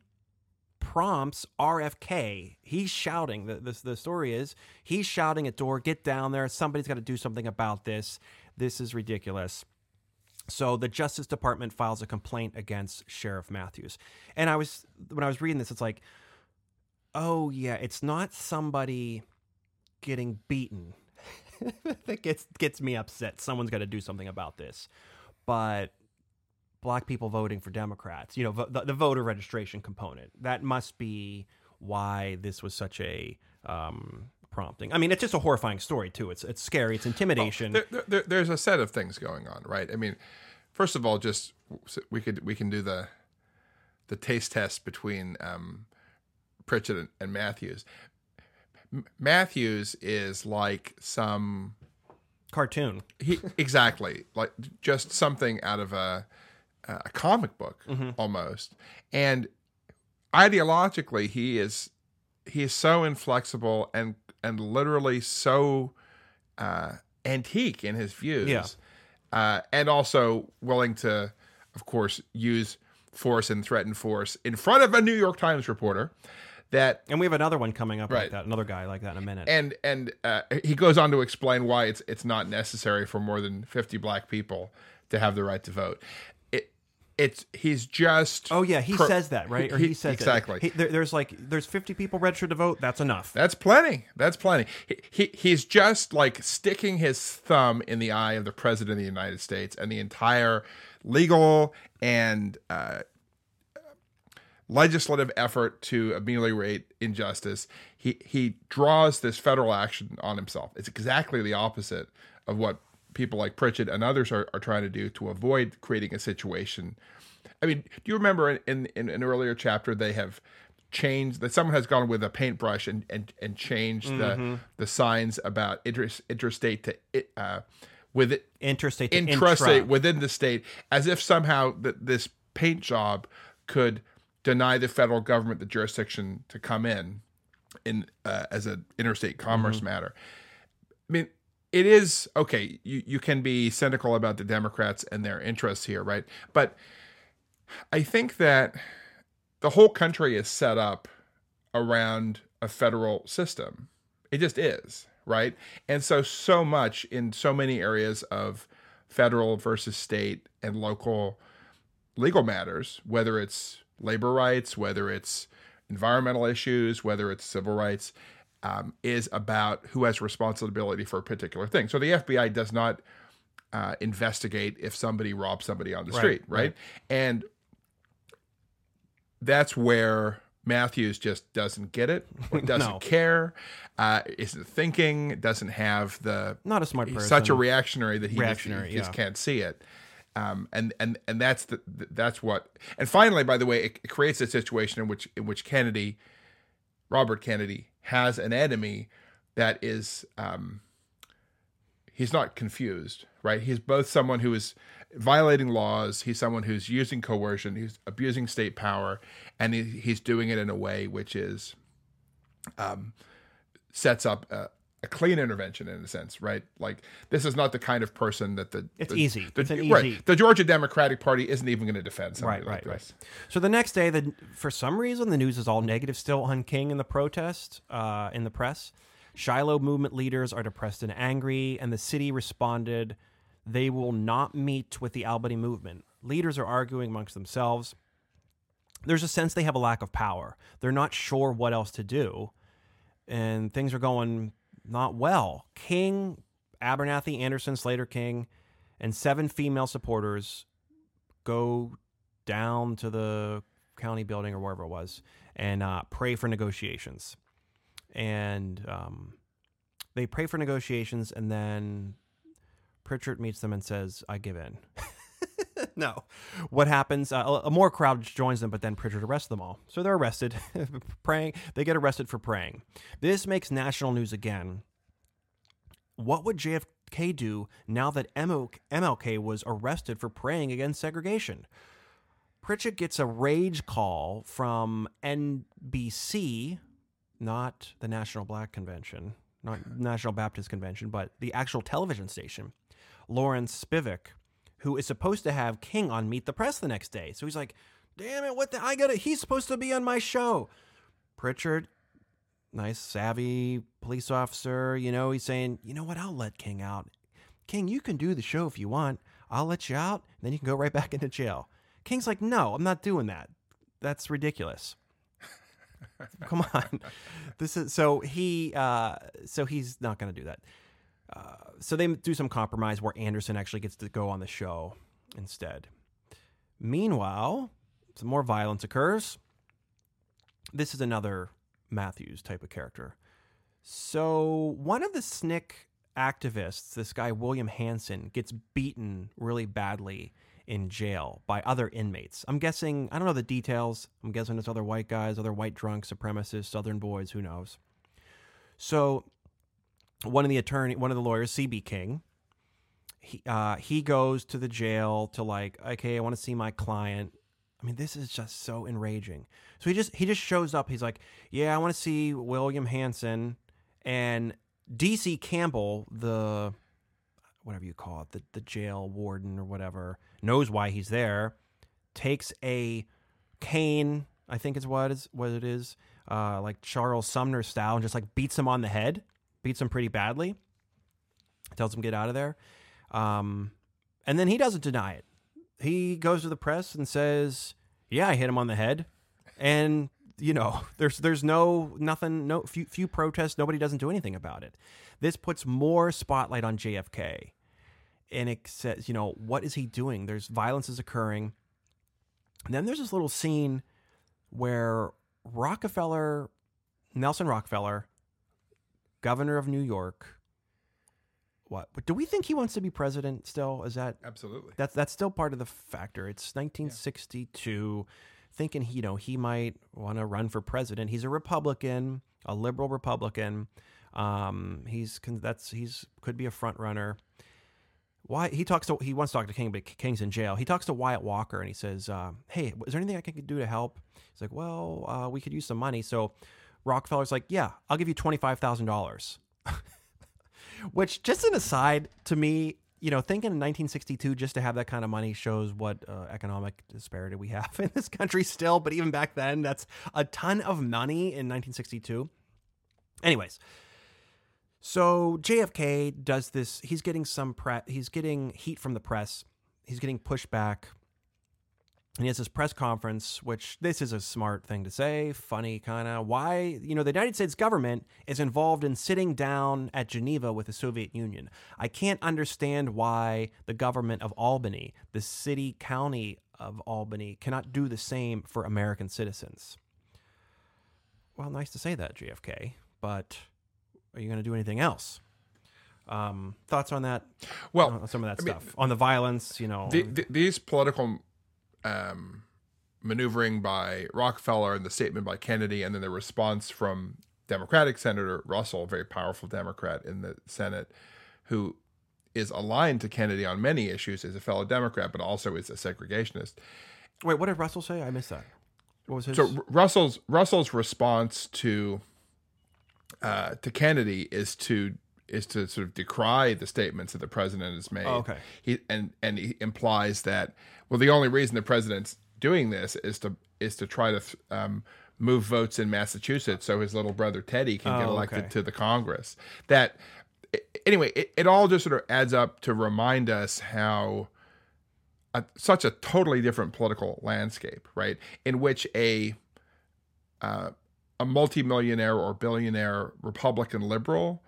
prompts RFK. He's shouting. The, the, the story is he's shouting at Doar, get down there. Somebody's got to do something about this. This is ridiculous. So the Justice Department files a complaint against Sheriff Matthews. And I was when I was reading this, it's like, oh yeah, it's not somebody getting beaten that gets gets me upset. Someone's got to do something about this. But black people voting for Democrats, you know, the, the voter registration component, that must be why this was such a um, prompting. I mean, it's just a horrifying story too. It's it's scary. It's intimidation. There, there- there, there's a set of things going on, right? I mean, first of all, just we could we can do the the taste test between um, Pritchett and, and Matthews. M- Matthews is like some Cartoon. he exactly like just something out of a a comic book almost, and ideologically he is he is so inflexible and and literally so uh, antique in his views, Yeah. uh, and also willing to, of course, use force and threaten force in front of a New York Times reporter. That And we have another one coming up like Right. that, another guy like that in a minute. and and uh, he goes on to explain why it's it's not necessary for more than fifty black people to have the right to vote. It it's he's just oh yeah, he pro- says that, right? Or he, he- says exactly. He, there, there's like there's 50 people registered to vote. That's enough. That's plenty. That's plenty. He, he he's just like sticking his thumb in the eye of the president of the United States and the entire legal and uh, legislative effort to ameliorate injustice. He he draws this federal action on himself. It's exactly the opposite of what people like Pritchett and others are, are trying to do to avoid creating a situation. I mean, do you remember in, in, in an earlier chapter they have changed that someone has gone with a paintbrush and and, and changed the the signs about inter, interstate to uh, with it Interstate to intrastate intra. within the state, as if somehow that this paint job could deny the federal government the jurisdiction to come in in uh, as an interstate commerce Mm-hmm. matter. I mean, it is okay. You you can be cynical about the Democrats and their interests here, right? But I think that the whole country is set up around a federal system. It just is, right? And so, so much in so many areas of federal versus state and local legal matters, whether it's labor rights, whether it's environmental issues, whether it's civil rights, um, is about who has responsibility for a particular thing. So the FBI does not uh, investigate if somebody robs somebody on the Right, street, right? right. And that's where Matthews just doesn't get it, doesn't No. care, uh, isn't thinking, doesn't have the Not a smart person. such a reactionary that he, Reactionary, just, he just yeah. can't see it. Um, and and and that's the that's what. And finally, by the way, it, it creates a situation in which in which Kennedy, Robert Kennedy, has an enemy that is um, he's not confused, right? He's both someone who is violating laws, he's someone who's using coercion, he's abusing state power, and he, he's doing it in a way which is um, sets up a, a clean intervention in a sense, right? Like this is not the kind of person that the It's the- easy. the- It's an right. easy- The Georgia Democratic Party isn't even going to defend somebody Right, like right, this. So the next day, the for some reason the news is all negative still on King in the protest uh, in the press. Shiloh movement leaders are depressed and angry, and the city responded they will not meet with the Albany movement. Leaders are arguing amongst themselves. There's a sense they have a lack of power. They're not sure what else to do, and things are going not well. King, Abernathy, Anderson, Slater King, and seven female supporters go down to the county building or wherever it was and uh, pray for negotiations. And um, they pray for negotiations, and then Pritchard meets them and says, I give in. no. What happens? Uh, a- more crowd joins them, but then Pritchard arrests them all. So they're arrested. praying. They get arrested for praying. This makes national news again. What would JFK do now that MLK was arrested for praying against segregation? Pritchett gets a rage call from NBC, not the National Black Convention, not National Baptist Convention, but the actual television station. Lawrence Spivak, who is supposed to have King on Meet the Press the next day. So he's like, "Damn it, what the I got to he's supposed to be on my show." Pritchard, nice savvy police officer, you know, he's saying, "You know what? I'll let King out. King, you can do the show if you want. I'll let you out, and then you can go right back into jail." King's like, "No, I'm not doing that. That's ridiculous." Come on. This is so he uh so he's not going to do that. Uh, so they do some compromise where Anderson actually gets to go on the show instead. Meanwhile, some more violence occurs. This is another Matthews type of character. So one of the SNCC activists, this guy William Hansen, gets beaten really badly in jail by other inmates. I'm guessing I don't know the details. I'm guessing it's other white guys, other white drunk supremacists, Southern boys. Who knows? So one of the attorney, one of the lawyers, CB King, he uh, he goes to the jail to like, okay, I want to see my client. I mean, this is just so enraging. So he just he just shows up. He's like, yeah, I want to see William Hansen and DC Campbell, the whatever you call it, the the jail warden or whatever, knows why he's there. Takes a cane, I think is what is what it is, uh, like Charles Sumner style, and just like beats him on the head beats him pretty badly. Tells him get out of there, um, and then he doesn't deny it. He goes to the press and says, "Yeah, I hit him on the head," and you know, there's there's no nothing, no few few protests. Nobody doesn't do anything about it. This puts more spotlight on JFK, and it says, you know, what is he doing? There's violence is occurring. And then there's this little scene where Rockefeller, Nelson Rockefeller, governor of New York. What? But do we think he wants to be president still? Is that Absolutely. that's that's still part of the factor? It's 1962. Thinking he, you know, he might want to run for president. He's a Republican, a liberal Republican. Um, he's that's he's could be a front runner. Why he talks to he wants to talk to King, but King's in jail. He talks to Wyatt Walker and he says, uh, "Hey, is there anything I can do to help?" He's like, "Well, uh, we could use some money." So Rockefeller's like, "Yeah, I'll give you twenty five thousand dollars." Which, just an aside, to me, you know, thinking in 1962, just to have that kind of money shows what uh, economic disparity we have in this country still. But even back then, that's a ton of money in 1962. Anyways, so JFK does this. He's getting some pre- He's getting heat from the press. He's getting pushed back. And he has this press conference, which this is a smart thing to say, funny kind of. Why, you know, the United States government is involved in sitting down at Geneva with the Soviet Union. I can't understand why the government of Albany, the city county of Albany, cannot do the same for American citizens. Well, nice to say that, JFK, but are you going to do anything else? Um, thoughts on that? Well, on some of that I mean, stuff on the violence, you know. The, the, these political um, maneuvering by Rockefeller and the statement by Kennedy, and then the response from Democratic Senator Russell, a very powerful Democrat in the Senate, who is aligned to Kennedy on many issues, is a fellow Democrat, but also is a segregationist. Wait, what did Russell say? I missed that. What was his? So R- Russell's Russell's response to uh, to Kennedy is to is to sort of decry the statements that the president has made. Oh, okay. He and and he implies that well, the only reason the president's doing this is to is to try to um, move votes in Massachusetts so his little brother Teddy can get Oh, elected okay. to the Congress. That anyway, it, it all just sort of adds up to remind us how a, such a totally different political landscape, right? In which a uh, a multimillionaire or billionaire Republican liberal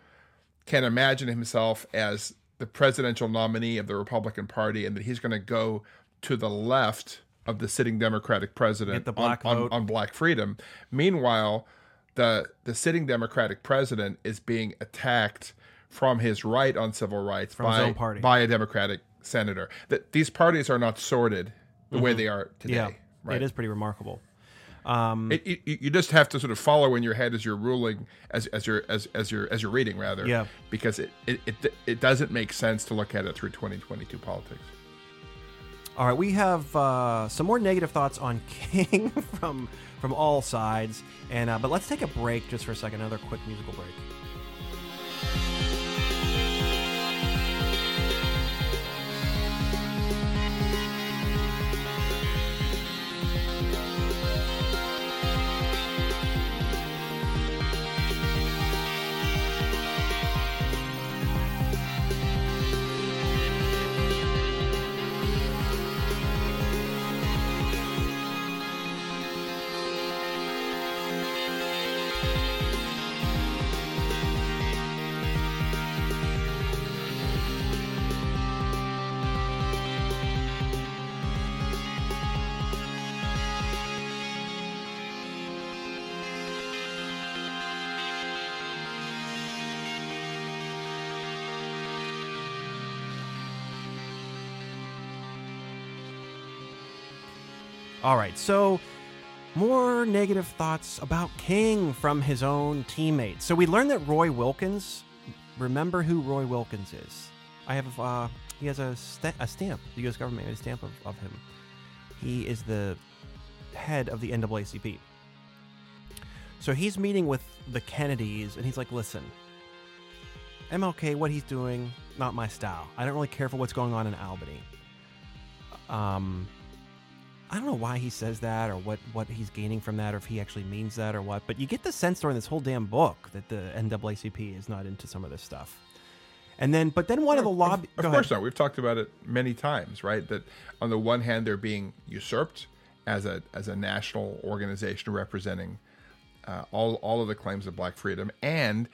can imagine himself as the presidential nominee of the Republican Party, and that he's going to go to the left of the sitting Democratic president black on, on, on black freedom. Meanwhile, the the sitting Democratic president is being attacked from his right on civil rights From by, by a Democratic senator. That these parties are not sorted the way they are today. Mm-hmm. yeah, right? it is pretty remarkable. Um, It, it, you just have to sort of follow in your head as you're ruling, as as you're as as you're as you're reading rather. Yeah. Because it it, it it doesn't make sense to look at it through 2022 politics. all right, we have uh, some more negative thoughts on King from from all sides, and uh, but let's take a break just for a second. Another quick musical break. All right, so more negative thoughts about King from his own teammates. So we learned that Roy Wilkins. Remember who Roy Wilkins is? I have. Uh, he has a, sta- a stamp. The U.S. government made a stamp of, of him. He is the head of the NAACP. So he's meeting with the Kennedys, and he's like, "Listen, MLK, what he's doing, not my style. I don't really care for what's going on in Albany. Um, I don't know why he says that or what, what he's gaining from that or if he actually means that or what, but you get the sense during this whole damn book that the NAACP is not into some of this stuff. And then, but then one of the lobby. Of go course ahead. not. We've talked about it many times, right? That on the one hand, they're being usurped as a as a national organization representing uh, all all of the claims of Black freedom, and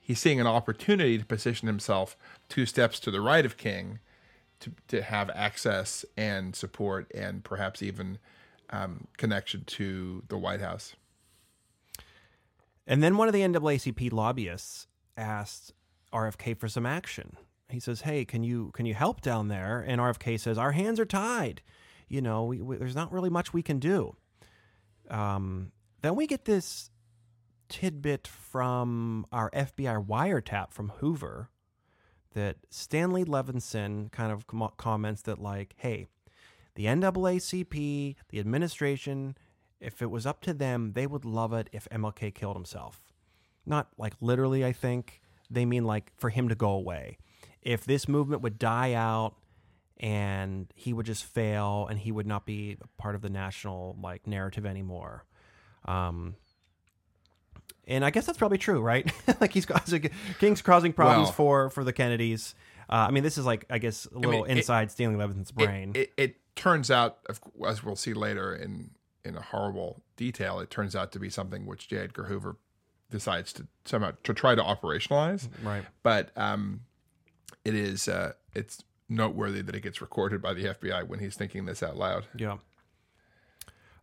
he's seeing an opportunity to position himself two steps to the right of King, to to have access and support, and perhaps even um, connection to the White House. And then one of the NAACP lobbyists asked RFK for some action. He says, "Hey, can you can you help down there?" And RFK says, "Our hands are tied. You know, we, we, there's not really much we can do." Um, then we get this tidbit from our FBI wiretap from Hoover that Stanley Levison kind of com- comments that like, "Hey, the NAACP, the administration, if it was up to them, they would love it if MLK killed himself. Not like literally, I think. They mean like for him to go away. If this movement would die out and he would just fail and he would not be part of the national like narrative anymore. Um, and I guess that's probably true, right? like he's causing King's causing problems Well- for for the Kennedys. Uh, I mean, this is like I guess a little mean, it- inside Stanley Levison's brain. It, it turns out, as we'll see later in in a horrible detail, it turns out to be something which J. Edgar Hoover decides to somehow to try to operationalize. Right. But um, it is uh, it's noteworthy that it gets recorded by the FBI when he's thinking this out loud. Yeah.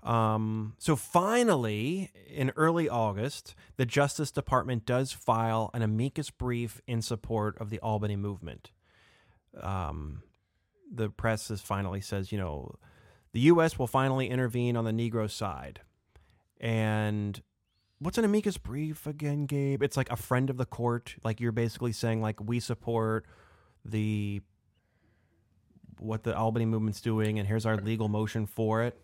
Um, so finally, in early August, the Justice Department does file an amicus brief in support of the Albany movement. Um, the press is finally says, you know, the U.S. will finally intervene on the Negro side. And what's an amicus brief again, Gabe? It's like a friend of the court. Like you're basically saying, like we support the what the Albany movement's doing, and here's our legal motion for it.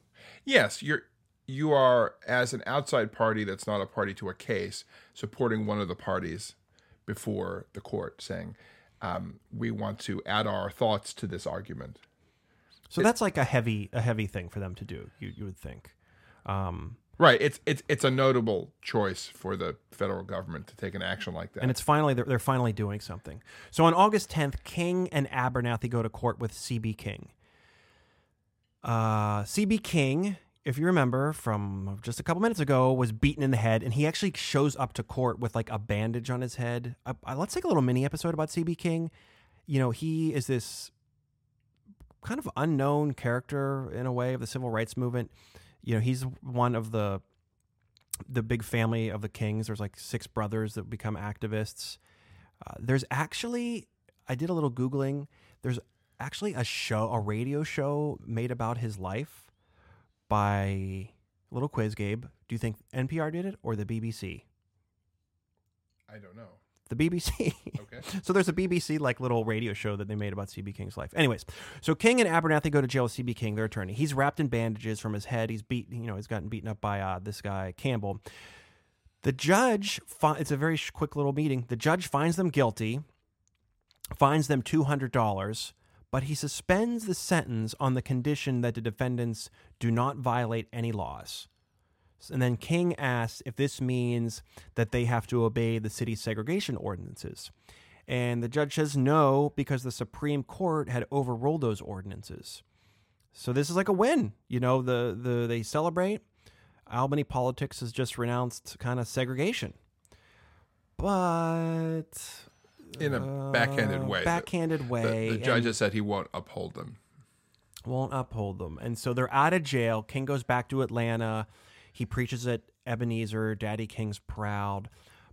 Yes, you're you are as an outside party that's not a party to a case supporting one of the parties before the court, saying um, we want to add our thoughts to this argument. So that's like a heavy a heavy thing for them to do. You you would think. Um, Right. It's it's it's a notable choice for the federal government to take an action like that. and it's finally they're, they're finally doing something. So on August 10th, King and Abernathy go to court with CB King. Uh, CB King, if you remember from just a couple minutes ago, was beaten in the head, and he actually shows up to court with like a bandage on his head. Uh, uh, let's take a little mini episode about CB King. You know, he is this kind of unknown character in a way of the civil rights movement. You know, he's one of the the big family of the Kings. There's like six brothers that become activists. Uh, there's actually, I did a little googling. There's actually a show, a radio show made about his life by little quiz. Gabe, do you think NPR did it or the BBC? I don't know. The BBC. Okay. so there's a BBC like little radio show that they made about CB King's life. Anyways, so King and Abernathy go to jail with CB King, their attorney. He's wrapped in bandages from his head. He's beat, you know, he's gotten beaten up by uh, this guy Campbell. The judge, it's a very sh- quick little meeting. The judge finds them guilty, finds them two hundred dollars, but he suspends the sentence on the condition that the defendants do not violate any laws. And then King asks if this means that they have to obey the city's segregation ordinances. And the judge says no, because the Supreme Court had overruled those ordinances. So this is like a win. You know, the, the they celebrate. Albany politics has just renounced kind of segregation. But In a backhanded uh, way. Backhanded The, way. the and- judge has said he won't uphold them. won't uphold them. And so they're out of jail. King goes back to Atlanta. He preaches at Ebenezer, Daddy King's proud.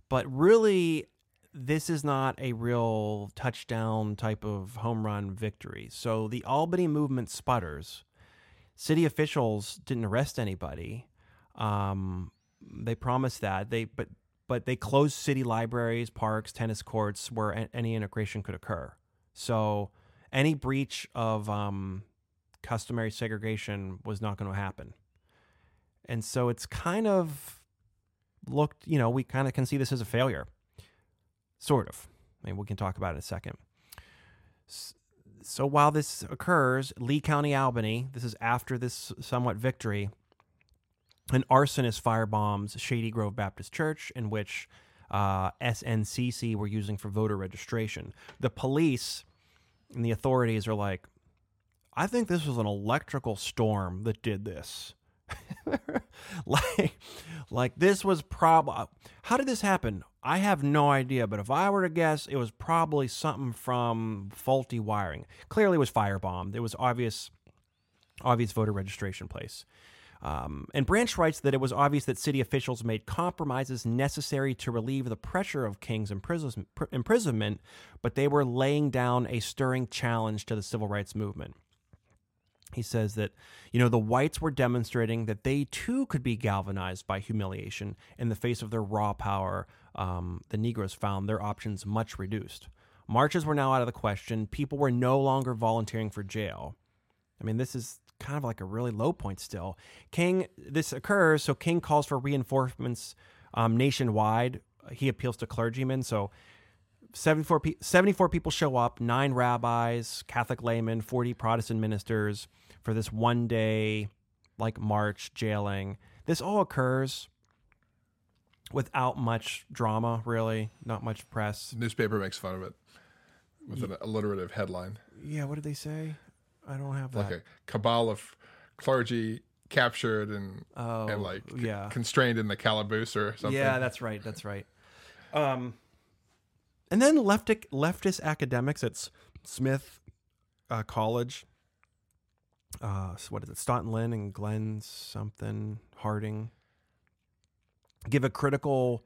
But really, this is not a real touchdown type of home run victory. So the Albany movement sputters. City officials didn't arrest anybody. Um, they promised that they, but but they closed city libraries, parks, tennis courts where any integration could occur. So any breach of um, customary segregation was not going to happen. And so it's kind of looked, you know, we kind of can see this as a failure. Sort of. I mean, we can talk about it in a second. So while this occurs, Lee County, Albany, this is after this somewhat victory, an arsonist firebombs Shady Grove Baptist Church, in which uh, SNCC were using for voter registration. The police and the authorities are like, I think this was an electrical storm that did this. like, like this was probably. How did this happen? I have no idea, but if I were to guess, it was probably something from faulty wiring. Clearly, it was firebombed. It was obvious, obvious voter registration place. Um, and Branch writes that it was obvious that city officials made compromises necessary to relieve the pressure of King's imprison- pr- imprisonment, but they were laying down a stirring challenge to the civil rights movement. He says that, you know, the whites were demonstrating that they too could be galvanized by humiliation in the face of their raw power. Um, the Negroes found their options much reduced. Marches were now out of the question. People were no longer volunteering for jail. I mean, this is kind of like a really low point still. King, this occurs, so King calls for reinforcements um, nationwide. He appeals to clergymen. So 74, pe- 74 people show up, nine rabbis, Catholic laymen, 40 Protestant ministers for this one day, like march, jailing. This all occurs without much drama, really, not much press. The newspaper makes fun of it with an alliterative headline. Yeah, what did they say? I don't have like a cabal of clergy captured and oh, and like yeah, constrained in the calaboose or something. yeah, that's right. That's right. Um, and then leftist leftist academics at S- Smith uh, College. Uh, so what is it? Staughton Lynd and Glenn something Harding give a critical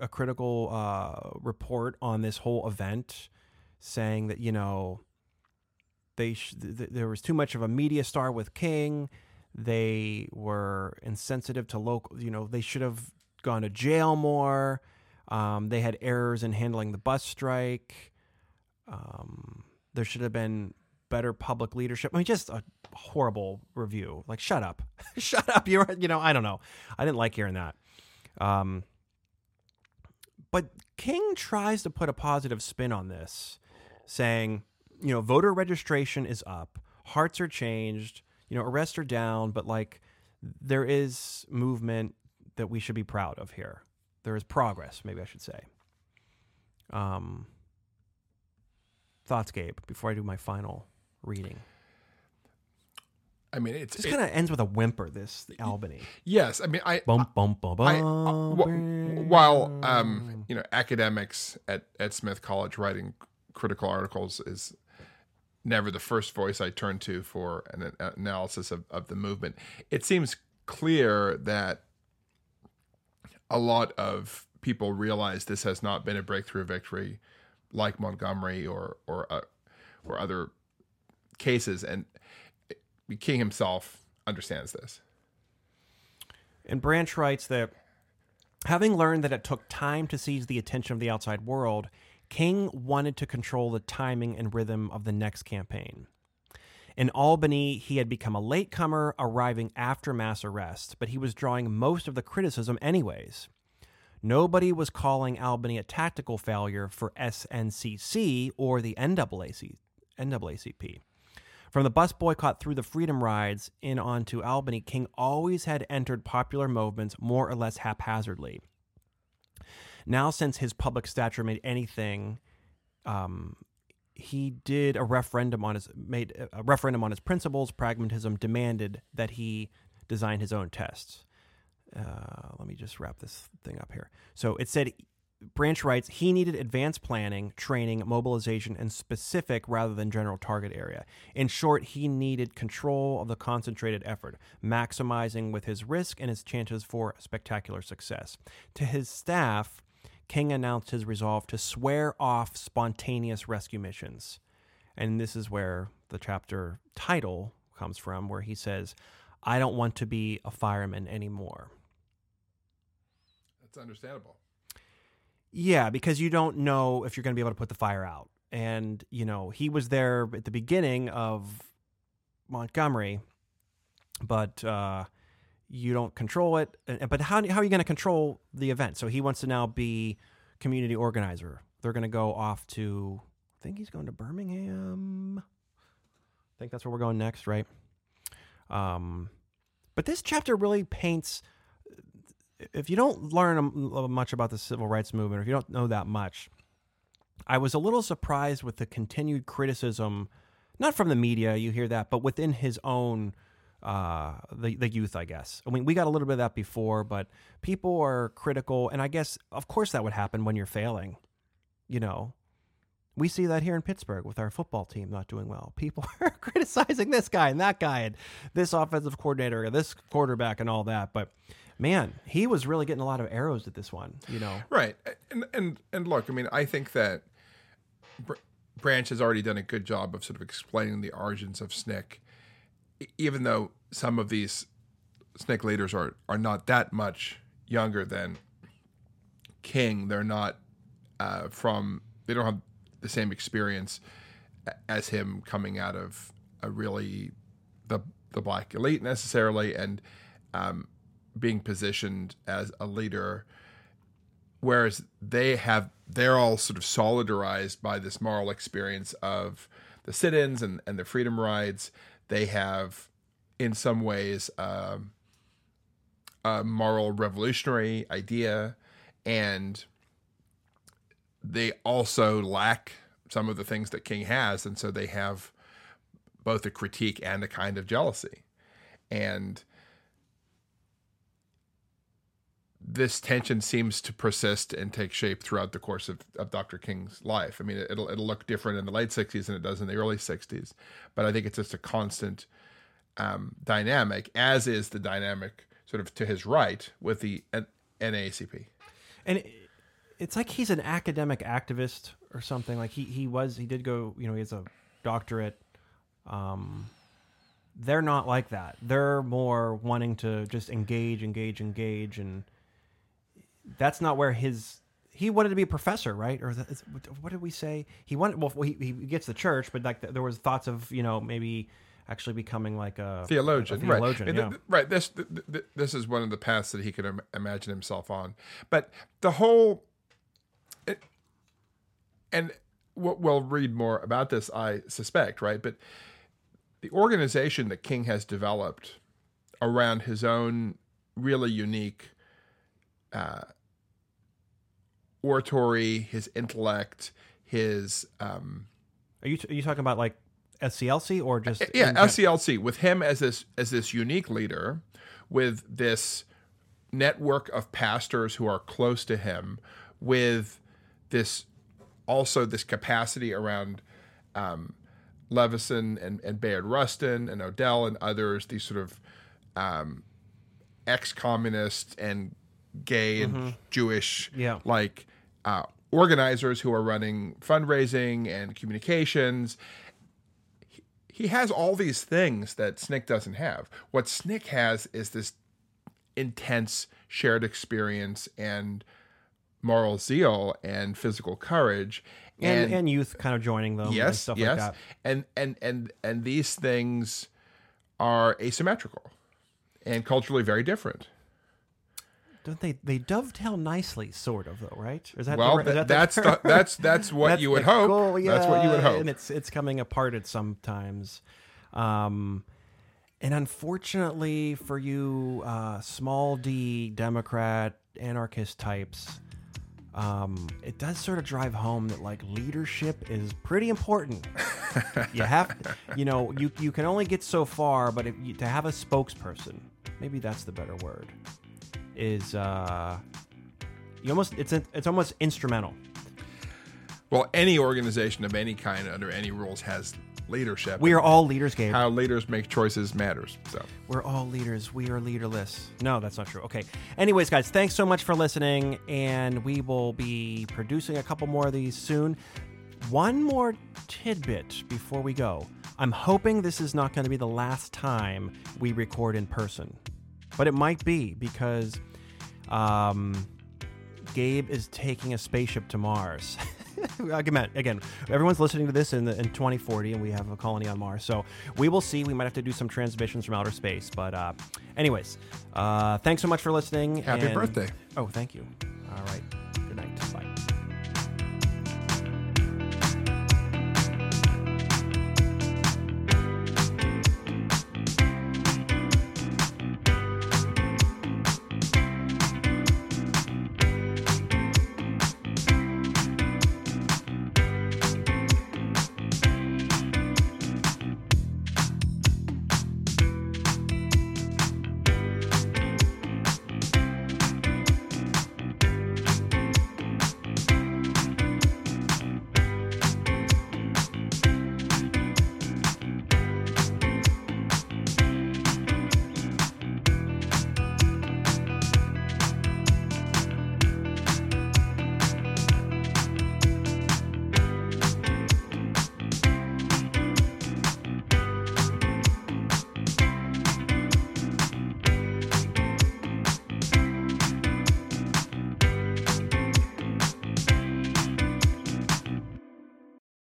a critical uh, report on this whole event, saying that you know they sh- th- th- there was too much of a media star with King. They were insensitive to local. You know, they should have gone to jail more. Um, they had errors in handling the bus strike. Um, there should have been better public leadership. I mean, just a horrible review. Like, shut up, shut up. You're, you know, I don't know. I didn't like hearing that. Um, but King tries to put a positive spin on this, saying, you know, voter registration is up, hearts are changed, you know, arrests are down, but like there is movement that we should be proud of here. There is progress, maybe I should say. Um, thoughts, Gabe, before I do my final reading. I mean, it's This it- kind of ends with a whimper. This Albany. yes. I mean, I Bum bum bum I, uh, while um, you know academics at, at Smith College writing critical articles is never the first voice I turn to for an, an analysis of, of the movement. It seems clear that a lot of people realize this has not been a breakthrough victory like Montgomery or or uh, or other cases, and King himself understands this. And Branch writes that having learned that it took time to seize the attention of the outside world, King wanted to control the timing and rhythm of the next campaign. In Albany, he had become a latecomer, arriving after mass arrest, but he was drawing most of the criticism anyways. Nobody was calling Albany a tactical failure for SNCC or the NAAC, NAACP. From the bus boycott through the freedom rides in onto Albany, King always had entered popular movements more or less haphazardly. Now, since his public stature made anything, um, he did a referendum on his made a referendum on his principles. Pragmatism demanded that he design his own tests. Uh, let me just wrap this thing up here. So it said Branch writes he needed advanced planning, training, mobilization, and specific rather than general target area. In short, he needed control of the concentrated effort, maximizing with his risk and his chances for spectacular success. To his staff, King announced his resolve to swear off spontaneous rescue missions. And this is where the chapter title comes from, where he says, I don't want to be a fireman anymore. That's understandable. Yeah, because you don't know if you're going to be able to put the fire out. And, you know, he was there at the beginning of Montgomery, but uh, you don't control it. But how, how are you going to control the event? So he wants to now be community organizer. They're going to go off to, I think he's going to Birmingham. I think that's where we're going next, right? Um, but this chapter really paints if you don't learn much about the civil rights movement, or if you don't know that much, I was a little surprised with the continued criticism, not from the media, you hear that, but within his own, uh, the the youth, I guess. I mean, we got a little bit of that before, but people are critical, and I guess, of course, that would happen when you're failing. You know, we see that here in Pittsburgh with our football team not doing well. People are criticizing this guy and that guy and this offensive coordinator and this quarterback and all that, but man, he was really getting a lot of arrows at this one, you know. Right. And and and look, I mean, I think that Br- Branch has already done a good job of sort of explaining the origins of SNCC, even though some of these SNCC leaders are are not that much younger than King. They're not uh, from. They don't have the same experience as him coming out of a really the the black elite necessarily, and um, being positioned as a leader whereas they have they're all sort of solidarized by this moral experience of the sit-ins and, and the freedom rides they have in some ways um, a moral revolutionary idea and they also lack some of the things that king has and so they have both a critique and a kind of jealousy. And this tension seems to persist and take shape throughout the course of, of Dr. King's life. I mean, it'll it'll look different in the late '60s than it does in the early '60s, but I think it's just a constant um, dynamic, as is the dynamic sort of to his right with the N- NAACP. And it's like he's an academic activist or something. Like he he was he did go you know he has a doctorate. Um, they're not like that. They're more wanting to just engage, engage, engage, and that's not where his he wanted to be a professor, right? Or is, what did we say? He wanted. Well, he, he gets the church, but like there was thoughts of you know maybe actually becoming like a theologian, a theologian, right? yeah. Right. This th- th- this is one of the paths that he could Im- imagine himself on. But the whole, it, and we'll, we'll read more about this, I suspect, right? But the organization that King has developed around his own really unique uh, oratory, his intellect, his um, Are you are you talking about like SCLC or just yeah, in SCLC with him as this as this unique leader, with this network of pastors who are close to him, with this also this capacity around um, Levison and, and Bayard Rustin and O'Dell and others, these sort of um, ex-communist and gay and Jewish Yeah. like uh, organizers who are running fundraising and communications he has all these things that SNCC doesn't have. What SNCC has is this intense shared experience and moral zeal and physical courage and, and youth kind of joining them and yes, stuff yes, like that. and and and and these things are asymmetrical and culturally very different. Don't they? They dovetail nicely, sort of, though, right? Is that Well, right- is that that's the, that's that's what That's you would hope. goal, That's what you would hope. and it's it's coming apart at sometimes. Um, and unfortunately for you, uh, small D Democrat anarchist types, um, it does sort of drive home that like leadership is pretty important. you have, you know, you you can only get so far, but if you, to have a spokesperson, maybe that's the better word, is uh, you almost it's it's almost instrumental. well, any organization of any kind under any rules has leadership. We are all leaders, Gabe. how leaders make choices matters. So. We're all leaders. We are leaderless. No, that's not true. Okay. Anyways, guys, thanks so much for listening, and we will be producing a couple more of these soon. One more tidbit before we go. I'm hoping this is not going to be the last time we record in person, but it might be because um, Gabe is taking a spaceship to Mars. again, again, everyone's listening to this in, the, in 2040, and we have a colony on Mars. So we will see. We might have to do some transmissions from outer space. But, uh, anyways, uh, thanks so much for listening. Happy and- birthday. Oh, thank you. All right. Good night. Bye.